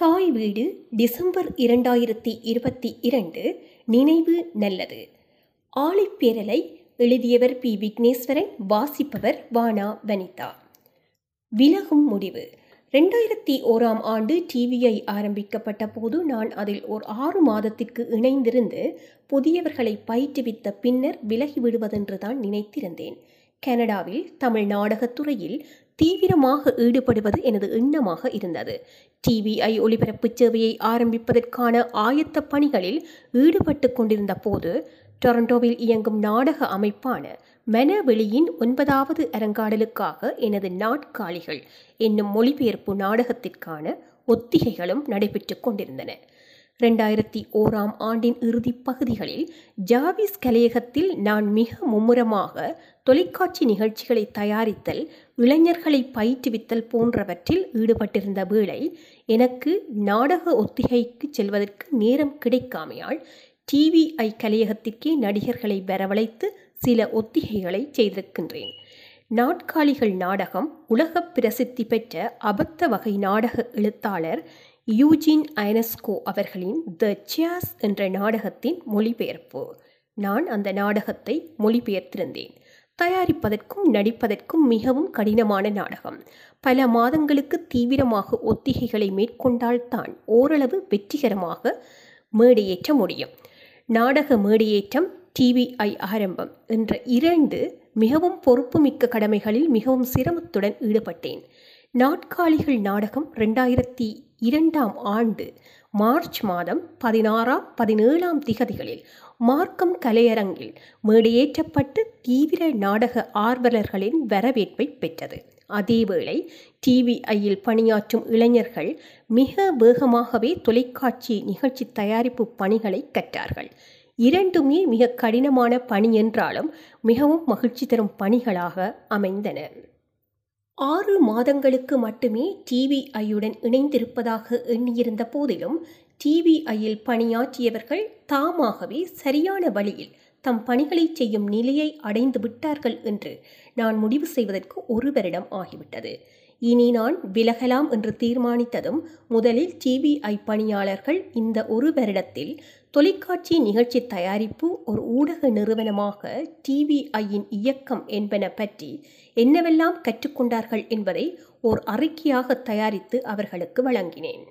தாய் வீடு டிசம்பர் இரண்டாயிரத்தி இருபத்தி இரண்டு நினைவு நல்லது. ஆழிப்பேரலை எழுதியவர் பி. விக்னேஸ்வரன் வாசிப்பவர் வானா வனிதா. விலகும் முடிவு. ரெண்டாயிரத்தி ஓராம் ஆண்டு டிவிஐ ஆரம்பிக்கப்பட்ட போது நான் அதில் ஓர் ஆறு மாதத்திற்கு இணைந்திருந்து புதியவர்களை பயிற்றுவித்த பின்னர் விலகி விடுவதென்று தான் நினைத்திருந்தேன். கனடாவில் தமிழ் நாடகத் துறையில் தீவிரமாக ஈடுபடுவது எனது எண்ணமாக இருந்தது. டிவிஐ ஒளிபரப்பு சேவையை ஆரம்பிப்பதற்கான ஆயத்த பணிகளில் ஈடுபட்டு கொண்டிருந்த போது டொரண்டோவில் இயங்கும் நாடக அமைப்பான மனவெளியின் ஒன்பதாவது அரங்காடலுக்காக எனது நாட்காலிகள் என்னும் மொழிபெயர்ப்பு நாடகத்திற்கான ஒத்திகைகளும் நடைபெற்று கொண்டிருந்தன. ரெண்டாயிரத்தி ஓராம் ஆண்டின் இறுதி பகுதிகளில் ஜாவிஸ் கலையகத்தில் நான் மிக மும்முரமாக தொலைக்காட்சி நிகழ்ச்சிகளை தயாரித்தல் இளைஞர்களை பயிற்றுவித்தல் போன்றவற்றில் ஈடுபட்டிருந்த வேளை எனக்கு நாடக ஒத்திகைக்கு செல்வதற்கு நேரம் கிடைக்காமையால் டிவிஐ கலையகத்திற்கே நடிகர்களை வரவழைத்து சில ஒத்திகைகளை செய்திருக்கின்றேன். நாட்காலிகள் நாடகம் உலக பிரசித்தி பெற்ற அபத்த வகை நாடக எழுத்தாளர் யூஜின் ஐனஸ்கோ அவர்களின் த சியாஸ் என்ற நாடகத்தின் மொழிபெயர்ப்பு. நான் அந்த நாடகத்தை மொழிபெயர்த்திருந்தேன். தயாரிப்பதற்கும் நடிப்பதற்கும் மிகவும் கடினமான நாடகம். பல மாதங்களுக்கு தீவிரமாக ஒத்திகைகளை மேற்கொண்டால்தான் ஓரளவு வெற்றிகரமாக மேடையேற்ற முடியும். நாடக மேடையேற்றம் டிவிஐ ஆரம்பம் என்ற இரண்டு மிகவும் பொறுப்புமிக்க கடமைகளில் மிகவும் சிரமத்துடன் ஈடுபட்டேன். நாட்காலிகள் நாடகம் ரெண்டாயிரத்தி இரண்டாம் ஆண்டு மார்ச் மாதம் பதினாறாம் பதினேழாம் திகதிகளில் மார்க்கம் கலையரங்கில் மேடையேற்றப்பட்டு தீவிர நாடக ஆர்வலர்களின் வரவேற்பை பெற்றது. அதேவேளை டிவிஐயில் பணியாற்றும் இளைஞர்கள் மிக வேகமாகவே தொலைக்காட்சி நிகழ்ச்சி தயாரிப்பு பணிகளை கற்றார்கள். இரண்டுமே மிக கடினமான பணி என்றாலும் மிகவும் மகிழ்ச்சி தரும் பணிகளாக அமைந்தன. ஆறு மாதங்களுக்கு மட்டுமே டிவிஐயுடன் இணைந்திருப்பதாக எண்ணியிருந்த போதிலும் டிவிஐயில் பணியாற்றியவர்கள் தாமாகவே சரியான வழியில் தம் பணிகளை செய்யும் நிலையை அடைந்து விட்டார்கள் என்று நான் முடிவு செய்வதற்கு ஒரு வருடம் ஆகிவிட்டது. இனி நான் விலகலாம் என்று தீர்மானித்ததும் முதலில் டிவிஐ பணியாளர்கள் இந்த ஒரு வருடத்தில் தொலைக்காட்சி நிகழ்ச்சி தயாரிப்பு ஒரு ஊடக நிறுவனமாக டிவிஐயின் இயக்கம் என்பன பற்றி என்னவெல்லாம் கற்றுக்கொண்டார்கள் என்பதை ஓர் அறிக்கையாக தயாரித்து அவர்களுக்கு வழங்கினேன்.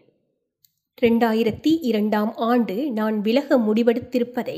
ரெண்டாயிரத்தி இரண்டாம் ஆண்டு நான் விலக முடிவெடுத்திருப்பதை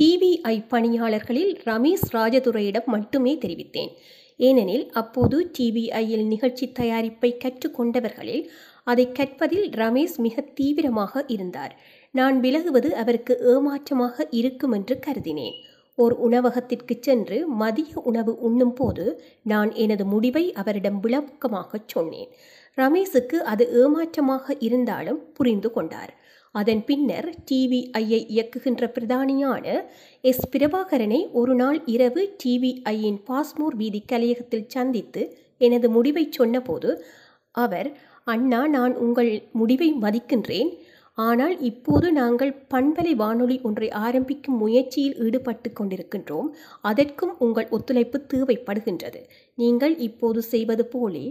டிவிஐ பணியாளர்களில் ரமேஷ் ராஜதுரையிடம் மட்டுமே தெரிவித்தேன். ஏனெனில் அப்போது டிவிஐயில் நிகழ்ச்சி தயாரிப்பை கற்றுக்கொண்டவர்களில் அதை கற்பதில் ரமேஷ் மிக தீவிரமாக இருந்தார். நான் விலகுவது அவருக்கு ஏமாற்றமாக இருக்கும் என்று கருதினேன். ஓர் உணவகத்திற்கு சென்று மதிய உணவு உண்ணும் போது நான் எனது முடிவை அவரிடம் விளக்கமாகச் சொன்னேன். ரமேஷுக்கு அது ஏமாற்றமாக இருந்தாலும் புரிந்து கொண்டார். அதன் பின்னர் டிவிஐயை இயக்குகின்ற பிரதானியான எஸ் பிரபாகரனை ஒரு நாள் இரவு டிவிஐயின் பாஸ்மோர் வீதி கலையகத்தில் சந்தித்து எனது முடிவை சொன்னபோது அவர் அண்ணா நான் உங்கள் முடிவை மதிக்கின்றேன். ஆனால் இப்போது நாங்கள் பண்பலை வானொலி ஒன்றை ஆரம்பிக்கும் முயற்சியில் ஈடுபட்டு கொண்டிருக்கின்றோம். அதற்கும் உங்கள் ஒத்துழைப்பு தேவைப்படுகின்றது. நீங்கள் இப்போது செய்வது போலே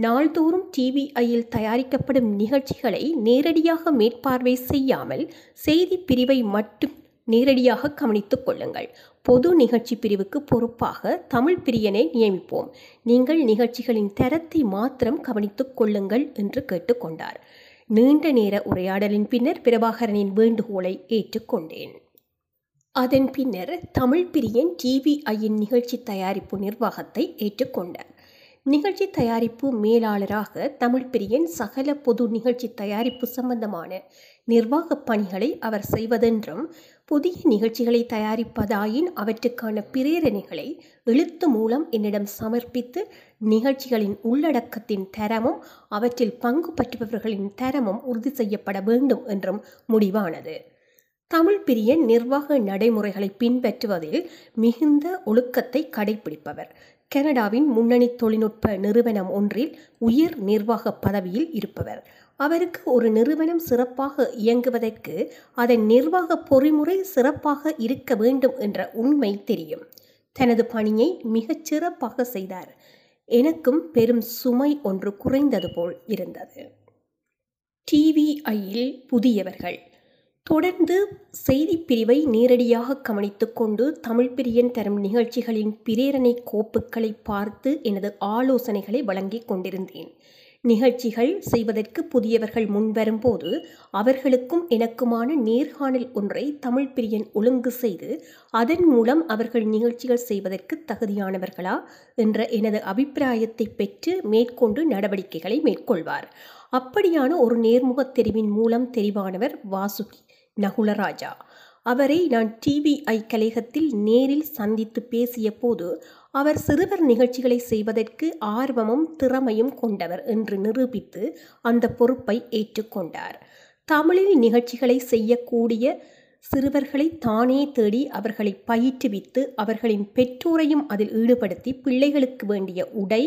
நாள்தோறும் டிவிஐயில் தயாரிக்கப்படும் நிகழ்ச்சிகளை நேரடியாக மேற்பார்வை செய்யாமல் செய்தி பிரிவை மட்டும் நேரடியாக கவனித்துக் கொள்ளுங்கள். பொது நிகழ்ச்சி பிரிவுக்கு பொறுப்பாக தமிழ் பிரியனை நியமிப்போம். நீங்கள் நிகழ்ச்சிகளின் தரத்தை மாத்திரம் கவனித்துக் கொள்ளுங்கள் என்று கேட்டுக்கொண்டார் நீண்ட நேர உரையாடலின் பின்னர் பிரபாகரனின் வேண்டுகோளை ஏற்றுக்கொண்டேன் அதன் பின்னர் தமிழ் பிரியன் டிவிஐயின் நிகழ்ச்சி தயாரிப்பு நிர்வாகத்தை ஏற்றுக்கொண்டார் நிகழ்ச்சி தயாரிப்பு மேலாளராக தமிழ் பிரியன் சகல பொது நிகழ்ச்சி தயாரிப்பு சம்பந்தமான நிர்வாகப் பணிகளை அவர் செய்வதென்றும் புதிய நிகழ்ச்சிகளை தயாரிப்பதாயின் அவற்றுக்கான பிரேரணைகளை எழுத்து மூலம் என்னிடம் சமர்ப்பித்து நிகழ்ச்சிகளின் உள்ளடக்கத்தின் தரமும் அவற்றில் பங்கு பற்றுபவர்களின் தரமும் உறுதி செய்யப்பட வேண்டும் என்றும் முடிவானது. தமிழ் பிரியன் நிர்வாக நடைமுறைகளை பின்பற்றுவதில் மிகுந்த ஒழுக்கத்தை கடைபிடிப்பவர் கனடாவின் முன்னணி தொழில்நுட்ப நிறுவனம் ஒன்றில் உயர் நிர்வாக பதவியில் இருப்பவர். அவருக்கு ஒரு நிறுவனம் சிறப்பாக இயங்குவதற்கு அதன் நிர்வாக பொறிமுறை சிறப்பாக இருக்க வேண்டும் என்ற உண்மை தெரியும். தனது பணியை மிகச் சிறப்பாக செய்தார். எனக்கும் பெரும் சுமை ஒன்று குறைந்தது போல் இருந்தது. டிவிஐயில் புதியவர்கள். தொடர்ந்து செய்திப் பிரிவை நேரடியாக கவனித்து கொண்டு தமிழ் பிரியன் தரும் நிகழ்ச்சிகளின் பிரேரணை கோப்புகளை பார்த்து எனது ஆலோசனைகளை வழங்கிக் கொண்டிருந்தேன். நிகழ்ச்சிகள் செய்வதற்கு புதியவர்கள் முன்வரும்போது அவர்களுக்கும் எனக்குமான நேர்காணல் ஒன்றை தமிழ் பிரியன் ஒழுங்கு செய்து அதன் மூலம் அவர்கள் நிகழ்ச்சிகள் செய்வதற்கு தகுதியானவர்களா என்ற எனது அபிப்பிராயத்தை பெற்று மேற்கொண்டு நடவடிக்கைகளை மேற்கொள்வார். அப்படியான ஒரு நேர்முகத் தெரிவின் மூலம் தெரிவானவர் வாசுகி. நகுலராஜா அவரை நான் டிவிஐ கலையகத்தில் நேரில் சந்தித்து பேசிய போது அவர் சிறுவர் நிகழ்ச்சிகளை செய்வதற்கு ஆர்வமும் திறமையும் கொண்டவர் என்று நிரூபித்து அந்த பொறுப்பை ஏற்றுக்கொண்டார் தமிழில் நிகழ்ச்சிகளை செய்யக்கூடிய சிறுவர்களை தானே தேடி அவர்களை பயிற்றுவித்து அவர்களின் பெற்றோரையும் அதில் ஈடுபடுத்தி பிள்ளைகளுக்கு வேண்டிய உடை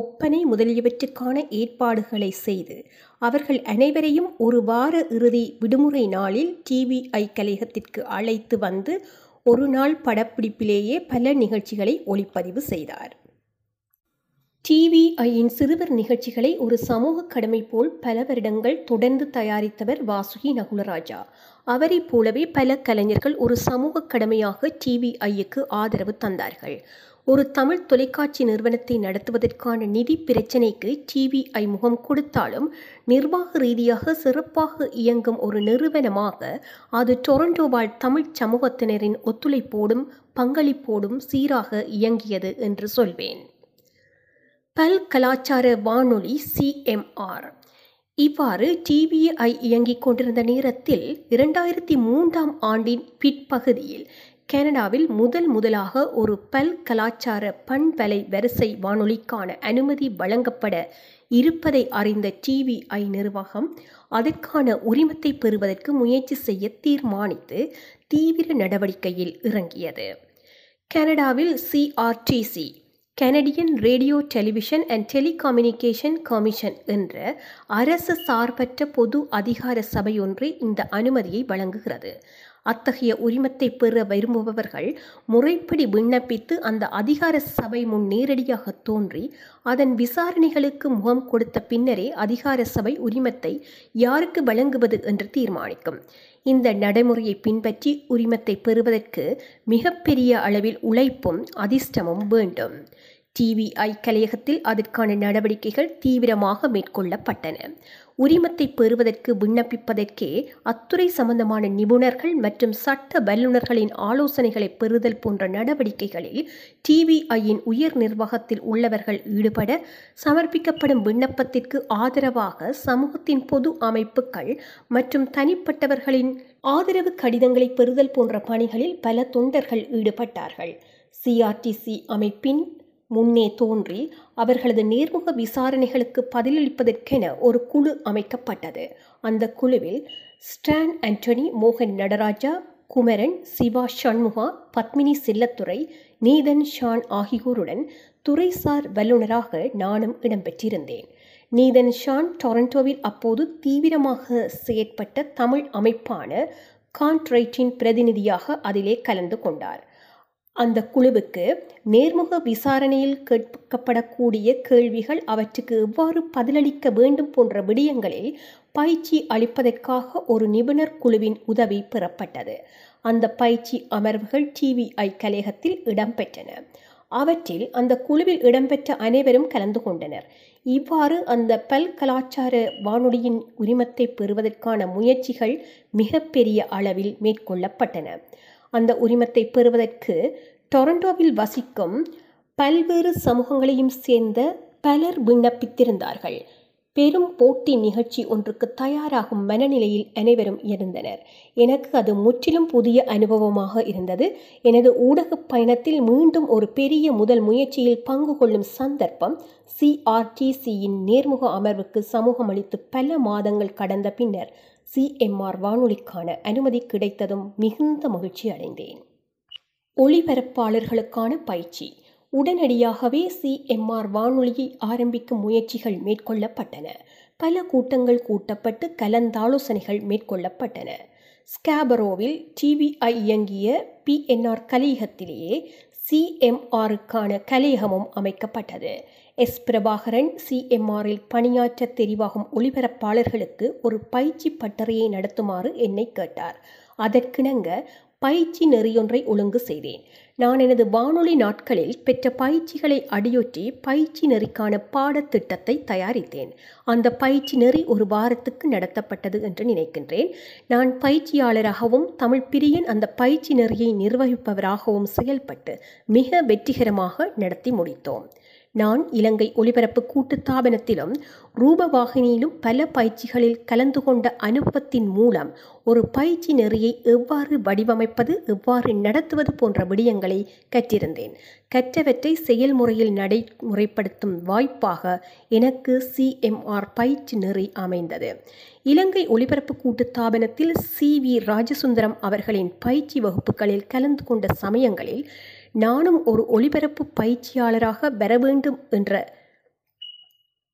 ஒப்பனை முதலியவற்றுக்கான ஏற்பாடுகளை செய்து அவர்கள் அனைவரையும் ஒரு வார இறுதி விடுமுறை நாளில் டிவிஐ கலையகத்திற்கு அழைத்து வந்து ஒரு நாள் படப்பிடிப்பிலேயே பல நிகழ்ச்சிகளை ஒளிப்பதிவு செய்தார். டிவிஐயின் சிறுவர் நிகழ்ச்சிகளை ஒரு சமூக கடமை போல் பல வருடங்கள் தொடர்ந்து தயாரித்தவர் வாசுகி நகுலராஜா. அவரைப் போலவே பல கலைஞர்கள் ஒரு சமூக கடமையாக டிவிஐக்கு ஆதரவு தந்தார்கள். ஒரு தமிழ் தொலைக்காட்சி நிறுவனத்தை நடத்துவதற்கான நிதி பிரச்சினைக்கு டிவிஐ முகம் கொடுத்தாலும் நிர்வாக ரீதியாக சிறப்பாக இயங்கும் ஒரு நிறுவனமாக அது டொரண்டோவால் தமிழ் சமூகத்தினரின் ஒத்துழைப்போடும் பங்களிப்போடும் சீராக இயங்கியது என்று சொல்வேன். பல் கலாச்சார வானொலி சிஎம்ஆர் இவ்வாறு டிவிஐ இயங்கிக் கொண்டிருந்த நேரத்தில் இரண்டாயிரத்தி மூன்றாம் ஆண்டின் பிற்பகுதியில் கனடாவில் முதல் முதலாக ஒரு பல் கலாச்சார பண்பலை வரிசை வானொலிக்கான அனுமதி வழங்கப்பட இருப்பதை அறிந்த டிவிஐ நிர்வாகம் அதற்கான உரிமத்தை பெறுவதற்கு முயற்சி செய்ய தீர்மானித்து தீவிர நடவடிக்கையில் இறங்கியது. கனடாவில் CRTC Canadian radio television and telecommunication commission என்ற அரசு சார்பற்ற பொது அதிகார சபையொன்று இந்த அனுமதியை வழங்குகிறது. அத்தகைய உரிமத்தை பெற விரும்புபவர்கள் முறைப்படி விண்ணப்பித்து அந்த அதிகார சபை முன் நேரடியாக தோன்றி அதன் விசாரணைகளுக்கு முகம் கொடுத்த பின்னரே அதிகார சபை உரிமத்தை யாருக்கு வழங்குவது என்று தீர்மானிக்கும். இந்த நடைமுறையை பின்பற்றி உரிமத்தை பெறுவதற்கு மிகப்பெரிய அளவில் உழைப்பும் அதிர்ஷ்டமும் வேண்டும். டிவிஐ கலையகத்தில் அதற்கான நடவடிக்கைகள் தீவிரமாக மேற்கொள்ளப்பட்டன. உரிமத்தை பெறுவதற்கு விண்ணப்பிப்பதற்கே அத்துறை சம்பந்தமான நிபுணர்கள் மற்றும் சட்ட வல்லுநர்களின் ஆலோசனைகளை பெறுதல் போன்ற நடவடிக்கைகளில் டிவிஐயின் உயர் நிர்வாகத்தில் உள்ளவர்கள் ஈடுபட சமர்ப்பிக்கப்படும் விண்ணப்பத்திற்கு ஆதரவாக சமூகத்தின் பொது அமைப்புகள் மற்றும் தனிப்பட்டவர்களின் ஆதரவு கடிதங்களை பெறுதல் போன்ற பணிகளில் பல தொண்டர்கள் ஈடுபட்டார்கள். சிஆர்டிசி அமைப்பின் முன்னே தோன்றி அவர்களது நேர்முக விசாரணைகளுக்கு பதிலளிப்பதற்கென ஒரு குழு அமைக்கப்பட்டது. அந்த குழுவில் ஸ்டான் ஆண்டனி மோகன் நடராஜா குமரன் சிவா சண்முகா பத்மினி செல்லத்துறை நீதன் ஷான் ஆகியோருடன் துறைசார் வல்லுநராக நானும் இடம்பெற்றிருந்தேன். நீதன் ஷான் டொரண்டோவில் அப்போது தீவிரமாக செயற்பட்ட தமிழ் அமைப்பான கான்ட்ரைட்டின் பிரதிநிதியாக அதிலே கலந்து கொண்டார். அந்த குழுவுக்கு நேர்முக விசாரணையில் கேட்கப்படக்கூடிய கேள்விகள் அவற்றுக்கு எவ்வாறு பதிலளிக்க வேண்டும் போன்ற விடயங்களில் பயிற்சி அளிப்பதற்காக ஒரு நிபுணர் குழுவின் உதவி பெறப்பட்டது. அந்த பயிற்சி அமர்வுகள் டிவிஐ கலையகத்தில் இடம்பெற்றன. அவற்றில் அந்த குழுவில் இடம்பெற்ற அனைவரும் கலந்து கொண்டனர். இவ்வாறு அந்த பல் கலாச்சார வானொலியின் உரிமத்தை பெறுவதற்கான முயற்சிகள் மிகப்பெரிய அளவில் மேற்கொள்ளப்பட்டன. அந்த உரிமத்தை பெறுவதற்கு டொரண்டோவில் வசிக்கும் பல்வேறு சமூகங்களையும் சேர்ந்த பலர் விண்ணப்பித்திருந்தார்கள். பெரும் போட்டி நிகழ்ச்சி ஒன்றுக்கு தயாராகும் மனநிலையில் அனைவரும் இருந்தனர். எனக்கு அது முற்றிலும் புதிய அனுபவமாக இருந்தது. எனது ஊடகப் பயணத்தில் மீண்டும் ஒரு பெரிய முதல் முயற்சியில் பங்கு கொள்ளும் சந்தர்ப்பம் சிஆர்டிசியின் நேர்முக அமர்வுக்கு சமூகம் அளித்து பல மாதங்கள் கடந்த பின்னர் சிஎம்ஆர் வானொலிக்கான அனுமதி கிடைத்ததும் மிகுந்த மகிழ்ச்சி அடைந்தேன். ஒளிபரப்பாளர்களுக்கான பயிற்சி. உடனடியாகவே சிஎம்ஆர் வானொலியை ஆரம்பிக்கும் முயற்சிகள் மேற்கொள்ளப்பட்டன. பல கூட்டங்கள் கூட்டப்பட்டு கலந்தாலோசனைகள் மேற்கொள்ளப்பட்டன. ஸ்காபரோவில் டிவிஐ இயங்கிய பிஎன்ஆர் கலையகத்திலேயே சிஎம்ஆருக்கான கலையகமும் அமைக்கப்பட்டது. எஸ். பிரபாகரன் சிஎம்ஆரில் பணியாற்ற தெரிவாகும் ஒளிபரப்பாளர்களுக்கு ஒரு பயிற்சி பட்டறையை நடத்துமாறு என்னை கேட்டார். அதற்கிணங்க பயிற்சி நெறியொன்றை ஒழுங்கு செய்தேன். நான் எனது வானொலி நாட்களில் பெற்ற பயிற்சிகளை அடியொற்றி பயிற்சி நெறிக்கான பாடத்திட்டத்தை தயாரித்தேன். அந்த பயிற்சி நெறி ஒரு வாரத்துக்கு நடத்தப்பட்டது என்று நினைக்கின்றேன். நான் பயிற்சியாளராகவும் தமிழ் பிரியன் அந்த பயிற்சி நெறியை நிர்வகிப்பவராகவும் செயல்பட்டு மிக வெற்றிகரமாக நடத்தி முடித்தோம். நான் இலங்கை ஒலிபரப்பு கூட்டுத்தாபனத்திலும் ரூபவாகினியிலும் பல பயிற்சிகளில் கலந்து கொண்ட அனுபவத்தின் மூலம் ஒரு பயிற்சி நெறியை எவ்வாறு வடிவமைப்பது எவ்வாறு நடத்துவது போன்ற விடயங்களை கற்றிருந்தேன். கற்றவற்றை செயல்முறையில் நடைமுறைப்படுத்தும் வாய்ப்பாக எனக்கு சிஎம்ஆர் பயிற்சி நெறி அமைந்தது. இலங்கை ஒலிபரப்பு கூட்டுத்தாபனத்தில் சி வி ராஜசுந்தரம் அவர்களின் பயிற்சி வகுப்புகளில் கலந்து கொண்ட சமயங்களில் நானும் ஒரு ஒளிபரப்பு பயிற்சியாளராக பெற வேண்டும் என்ற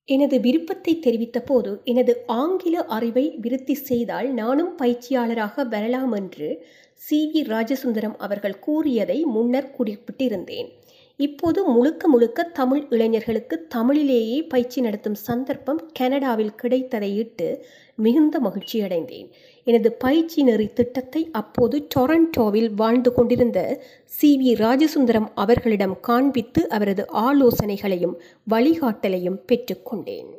எனது விருப்பத்தை தெரிவித்த போது எனது ஆங்கில அறிவை விருத்தி செய்தால் நானும் பயிற்சியாளராக வரலாம் என்று சி. வி. ராஜசுந்தரம் அவர்கள் கூறியதை முன்னர் குறிப்பிட்டிருந்தேன். இப்போது முழுக்க முழுக்க தமிழ் இளைஞர்களுக்கு தமிழிலேயே பயிற்சி நடத்தும் சந்தர்ப்பம் கனடாவில் கிடைத்ததை இட்டு மிகுந்த மகிழ்ச்சியடைந்தேன் எனது பயிற்சி நெறி திட்டத்தை அப்போது டொரண்டோவில் வாழ்ந்து கொண்டிருந்த சி. வி. ராஜசுந்தரம் அவர்களிடம் காண்பித்து அவரது ஆலோசனைகளையும் வழிகாட்டலையும் பெற்றுக்கொண்டேன்.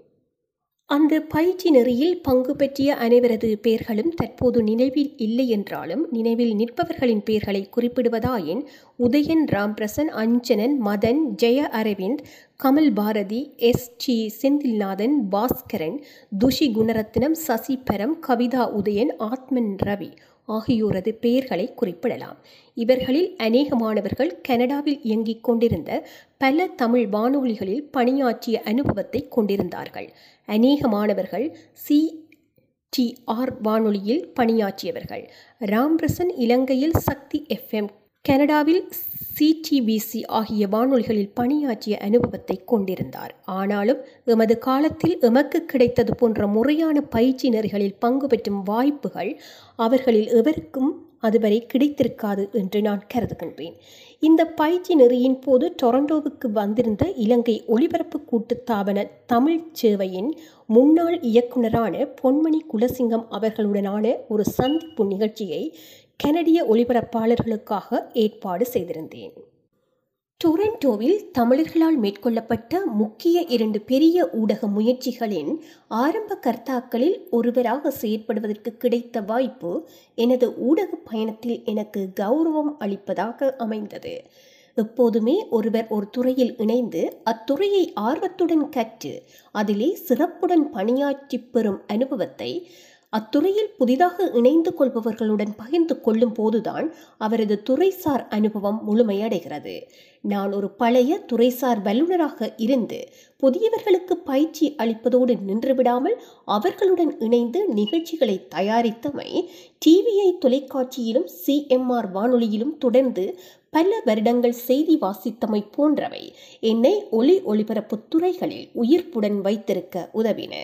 அந்த பயிற்சி நெறியில் பங்கு பெற்றிய அனைவரது பெயர்களும் தற்போது நினைவில் இல்லை என்றாலும் நினைவில் நிற்பவர்களின் பெயர்களை குறிப்பிடுவதாயின் உதயன் ராம்பிரசன் அஞ்சனன் மதன் ஜெய அரவிந்த் கமல் பாரதி எஸ் டி செந்தில்நாதன் பாஸ்கரன் துஷி குணரத்னம் சசிபரம் கவிதா உதயன் ஆத்மன் ரவி. ஆகியோரது பெயர்களை குறிப்பிடலாம். இவர்களில் அநேக மாணவர்கள் கனடாவில் இயங்கிக் கொண்டிருந்த பல தமிழ் வானொலிகளில் பணியாற்றிய அனுபவத்தை கொண்டிருந்தார்கள். அநேக மாணவர்கள் சி டிஆர் வானொலியில் பணியாற்றியவர்கள். ராம்பிரசன் இலங்கையில் சக்தி எஃப்எம் கனடாவில் சிடிபிசி ஆகிய வானொலிகளில் பணியாற்றிய அனுபவத்தை கொண்டிருந்தார். ஆனாலும் எமது காலத்தில் எமக்கு கிடைத்தது போன்ற முறையான பயிற்சி நெறிகளில் பங்கு பெற்றும் வாய்ப்புகள் அவர்களில் எவருக்கும் அதுவரை கிடைத்திருக்காது என்று நான் கருதுகின்றேன். இந்த பயிற்சி நெறியின் போது டொரண்டோவுக்கு வந்திருந்த இலங்கை ஒலிபரப்பு கூட்டுத்தாபன தமிழ் சேவையின் முன்னாள் இயக்குனரான பொன்மணி குலசிங்கம் அவர்களுடனான ஒரு சந்திப்பு நிகழ்ச்சியை கனடிய ஒலிபரப்பாளர்களுக்காக ஏற்பாடு செய்திருந்தேன். டொரண்டோவில் தமிழர்களால் மேற்கொள்ளப்பட்ட முக்கிய இரண்டு பெரிய ஊடக முயற்சிகளின் ஆரம்ப கர்த்தாக்களில் ஒருவராக செயற்படுவதற்கு கிடைத்த வாய்ப்பு எனது ஊடக பயணத்தில் எனக்கு கௌரவம் அளிப்பதாக அமைந்தது. எப்போதுமே ஒருவர் ஒரு துறையில் இணைந்து அத்துறையை ஆர்வத்துடன் கற்று அதிலே சிறப்புடன் பணியாற்றி பெறும் அனுபவத்தை அத்துறையில் புதிதாக இணைந்து கொள்பவர்களுடன் பகிர்ந்து கொள்ளும் போதுதான் அவரது துறைசார் அனுபவம் முழுமையடைகிறது. நான் ஒரு பழைய துறைசார் வல்லுநராக இருந்து புதியவர்களுக்கு பயிற்சி அளிப்பதோடு நின்றுவிடாமல் அவர்களுடன் இணைந்து நிகழ்ச்சிகளை தயாரித்தமை டிவிஐ தொலைக்காட்சியிலும் சிஎம்ஆர் வானொலியிலும் தொடர்ந்து பல வருடங்கள் செய்தி வாசித்தமை போன்றவை என்னை ஒளி ஒளிபரப்பு துறைகளில் உயிர்ப்புடன் வைத்திருக்க உதவின.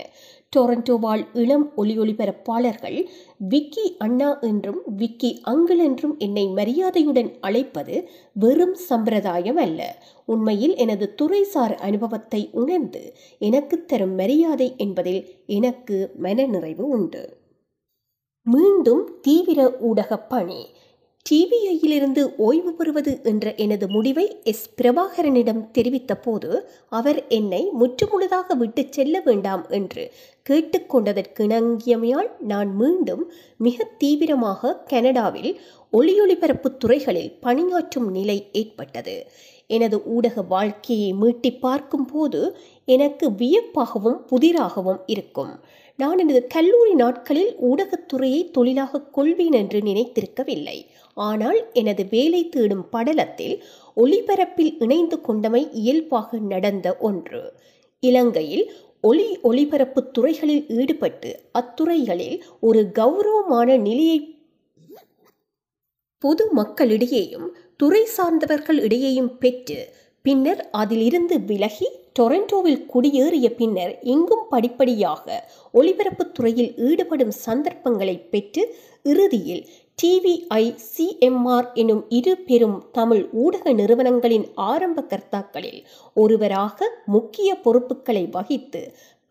டொரண்டோவால் இளம் ஒலி ஒளிபரப்பாளர்கள் விக்கி அண்ணா என்றும் விக்கி அங்கிள் என்றும் என்னை மரியாதையுடன் அழைப்பது வெறும் சம்பிரதாயம் அல்ல. உண்மையில் எனது துறைசார் அனுபவத்தை உணர்ந்து எனக்கு தரும் மரியாதை என்பதில் எனக்கு மனநிறைவு உண்டு. மீண்டும் தீவிர ஊடக பணி. டிபிஐயிலிருந்து ஓய்வு பெறுவது என்ற எனது முடிவை எஸ். பிரபாகரனிடம் தெரிவித்த போது அவர் என்னை முற்றுமுழுதாக விட்டு செல்ல வேண்டாம் என்று கேட்டுக்கொண்டதற்கிணங்கியமையால் நான் மீண்டும் மிக தீவிரமாக கனடாவில் ஒளியொலிபரப்பு துறைகளில் பணியாற்றும் நிலை ஏற்பட்டது. எனது ஊடக வாழ்க்கையை மீட்டி பார்க்கும் போது எனக்கு வியப்பாகவும் புதிராகவும் இருக்கும். நான் எனது கல்லூரி நாட்களில் ஊடகத்துறையை தொழிலாக கொள்வேன் என்று நினைத்திருக்கவில்லை. ஆனால் எனது வேலை தேடும் படலத்தில் ஒளிபரப்பில் இணைந்து கொண்டமை இயல்பாக நடந்த ஒன்று. இலங்கையில் ஒளி ஒளிபரப்பு துறைகளில் ஈடுபட்டு அத்துறைகளில் ஒரு கௌரவமான நிலையை பொது மக்களிடையேயும் துறை சார்ந்தவர்கள் இடையேயும் பெற்று பின்னர் அதிலிருந்து விலகி டொரண்டோவில் குடியேறிய பின்னர் இங்கும் படிப்படியாக ஒளிபரப்புத் துறையில் ஈடுபடும் சந்தர்ப்பங்களை பெற்று இறுதியில் டிவிஐ சிஎம்ஆர் எனும் இரு பெரும் தமிழ் ஊடக நிறுவனங்களின் ஆரம்ப கர்த்தாக்களில் ஒருவராக முக்கிய பொறுப்புகளை வகித்து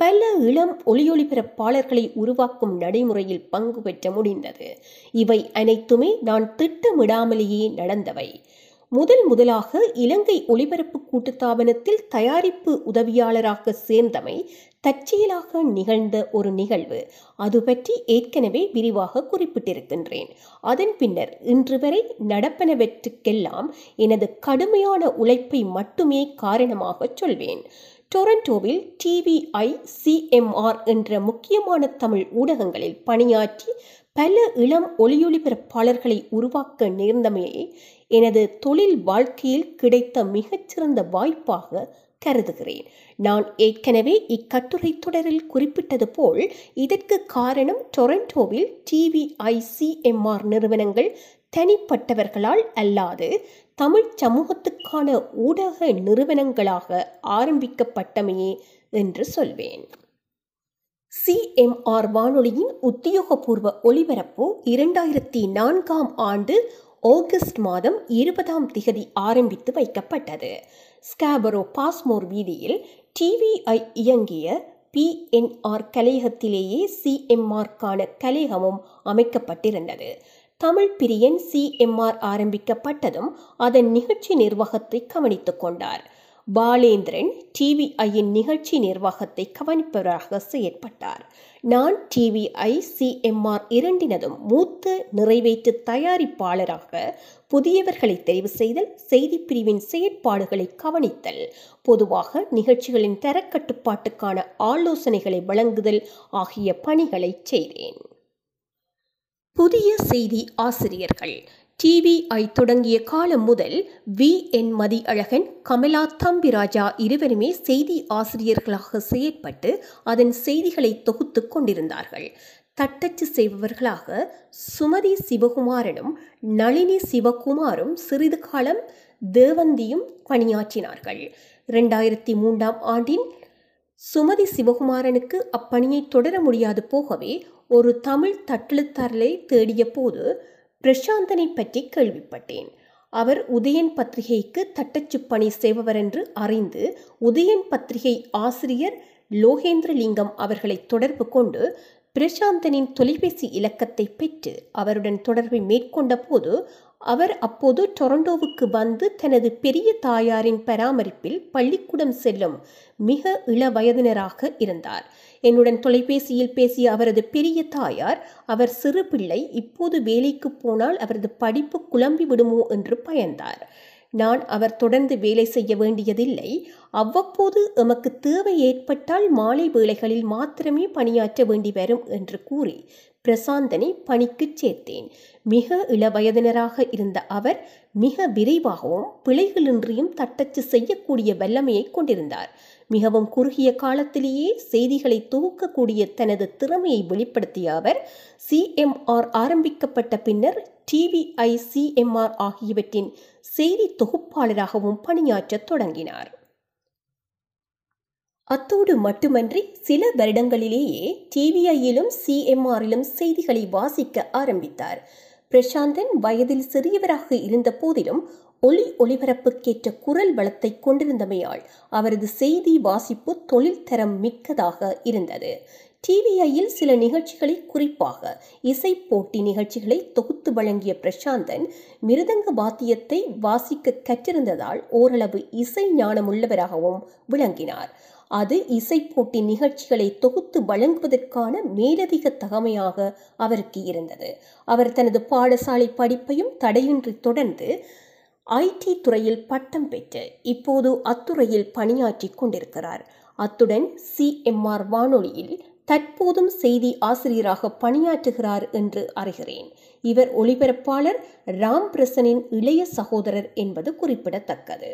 பல இளம் ஒளியொலிபரப்பாளர்களை உருவாக்கும் நடைமுறையில் பங்கு பெற்ற முடிந்தது. இவை அனைத்துமே நான் திட்டமிடாமலேயே நடந்தவை. முதல் முதலாக இலங்கை ஒலிபரப்பு கூட்டுத்தாபனத்தில் தயாரிப்பு உதவியாளராக சேர்ந்தமை தற்செயலாக நிகழ்ந்த ஒரு நிகழ்வு. அது பற்றி ஏற்கனவே விரிவாக குறிப்பிட்டிருக்கின்றேன். அதன் பின்னர் இன்று வரை நடப்பனவற்றுக்கெல்லாம் எனது கடுமையான உழைப்பை மட்டுமே காரணமாக சொல்வேன். டொரண்டோவில் டிவிஐ சிஎம்ஆர் என்ற முக்கியமான தமிழ் ஊடகங்களில் பணியாற்றி பல இளம் ஒளியொலிபரப்பாளர்களை உருவாக்க நேர்ந்தமையை எனது தொழில் வாழ்க்கையில் கிடைத்த மிகச்சிறந்த வாய்ப்பாக கருதுகிறேன். நான் ஏற்கனவே இக்கட்டுரை தொடரில் குறிப்பிட்டது போல் இதற்கு காரணம் டொரண்டோவில் டிவிஐசிஎம்ஆர் நிறுவனங்கள் தனிப்பட்டவர்களால் அல்லாது தமிழ் சமூகத்துக்கான ஊடக நிறுவனங்களாக ஆரம்பிக்கப்பட்டமையே என்று சொல்வேன். சிஎம்ஆர் வானொலியின் உத்தியோகபூர்வ ஒலிபரப்பு இரண்டாயிரத்தி நான்காம் ஆண்டு ஆகஸ்ட் மாதம் இருபதாம் திகதி ஆரம்பித்து வைக்கப்பட்டது. ஸ்காபரோ பாஸ்மோர் வீதியில் டிவிஐ இயங்கிய பிஎன்ஆர் கலையகத்திலேயே சிஎம்ஆர்க்கான கலையகமும் அமைக்கப்பட்டிருந்தது. தமிழ் பிரியன் சிஎம்ஆர் ஆரம்பிக்கப்பட்டதும் அதன் நிகழ்ச்சி நிர்வாகத்தை கவனித்துக் கொண்டார். பாலேந்திரன் டிவிஐயின் நிகழ்ச்சி நிர்வாகத்தை கவனிப்பவராக செயற்பட்டார். நான் டிவிஐ சிஎம்ஆர் இரண்டினதும் மூத்த நிறைவேற்று தயாரிப்பாளராக புதியவர்களை தெரிவு செய்தல் செய்தி பிரிவின் செயற்பாடுகளை கவனித்தல் பொதுவாக நிகழ்ச்சிகளின் தரக்கட்டுப்பாட்டுக்கான ஆலோசனைகளை வழங்குதல் ஆகிய பணிகளை செய்தேன். புதிய செய்தி ஆசிரியர்கள் டிவிஐ தொடங்கிய காலம் முதல் வி என் மதி அழகன் கமலா தம்பிராஜா இருவருமே செய்தி ஆசிரியர்களாக செயற்பட்டு அதன் செய்திகளை தொகுத்து கொண்டிருந்தார்கள். தட்டச்சு செய்பவர்களாக சுமதி சிவகுமாரனும் நளினி சிவகுமாரும் சிறிது காலம் தேவந்தியும் பணியாற்றினார்கள். இரண்டாயிரத்தி மூன்றாம் ஆண்டின் சுமதி சிவகுமாரனுக்கு அப்பணியை தொடர முடியாது போகவே ஒரு தமிழ் தட்டெழுத்தாளரை தேடிய போது பிரசாந்தனை பற்றி கேள்விப்பட்டேன். அவர் உதயன் பத்திரிகைக்கு தட்டச்சு பணி செய்பவர் என்று அறிந்து உதயன் பத்திரிகை ஆசிரியர் லோகேந்திரலிங்கம் அவர்களை தொடர்பு கொண்டு பிரசாந்தனின் தொலைபேசி இலக்கத்தை பெற்று அவருடன் தொடர்பை மேற்கொண்ட போது அவர் அப்போது டொரண்டோவுக்கு வந்து தனது பெரிய தாயாரின் பராமரிப்பில் பள்ளிக்கூடம் செல்லும் மிக இள வயதினராக இருந்தார். என்னுடன் தொலைபேசியில் பேசிய அவரது பெரிய தாயார் அவர் சிறு பிள்ளை இப்போது வேலைக்கு போனால் அவரது படிப்பு குழம்பி விடுமோ? என்று பயந்தார். நான் அவர் தொடர்ந்து வேலை செய்ய வேண்டியதில்லை. அவ்வப்போது எமக்கு தேவை ஏற்பட்டால் மாலை வேளைகளில் மாத்திரமே பணியாற்ற வேண்டி வரும் என்று கூறி பிரசாந்தனை பணிக்குச் சேர்த்தேன். மிக இளவயதினராக இருந்த அவர் மிக விரைவாகவும் பிழைகளின்றியும் தட்டச்சு செய்யக்கூடிய வல்லமையை கொண்டிருந்தார். மிகவும் குறுகிய காலத்திலேயே செய்திகளை தொகுக்கக்கூடிய தனது திறமையை வெளிப்படுத்திய அவர் சிஎம்ஆர் ஆரம்பிக்கப்பட்ட பின்னர் டிவிஐ சிஎம்ஆர் ஆகியவற்றின் செய்தி தொகுப்பாளராகவும் பணியாற்றத் தொடங்கினார். அத்தோடு மட்டுமன்றி சில வருடங்களிலேயே டிவிஐயிலும் சிஎம்ஆரிலும் செய்திகளை வாசிக்க ஆரம்பித்தார். பிரசாந்தன் வயதில் சிறியவராக இருந்த போதிலும் ஒளி ஒளிபரப்புக்கேற்ற குரல் வளத்தை கொண்டிருந்தமையால் அவரது செய்தி வாசிப்பு தொழில் தரம் மிக்கதாக இருந்தது. டிவிஐயில் சில நிகழ்ச்சிகளை குறிப்பாக இசை போட்டி நிகழ்ச்சிகளை தொகுத்து வழங்கிய பிரசாந்தன் மிருதங்க வாத்தியத்தை வாசிக்க கற்றிருந்ததால் ஓரளவு இசை ஞானமுள்ளவராகவும் விளங்கினார். அது இசை போட்டி நிகழ்ச்சிகளை தொகுத்து வழங்குவதற்கான மேலதிக தகமையாக அவருக்கு இருந்தது. அவர் தனது பாடசாலை படிப்பையும் தடையின்றி தொடர்ந்து ஐடி துறையில் பட்டம் பெற்று இப்போது அத்துறையில் பணியாற்றி கொண்டிருக்கிறார். அத்துடன் சிஎம்ஆர் வானொலியில் தற்போதும் செய்தி ஆசிரியராக பணியாற்றுகிறார் என்று அறிகிறேன். இவர் ஒளிபரப்பாளர் ராம் பிரசனின் இளைய சகோதரர் என்பது குறிப்பிடத்தக்கது.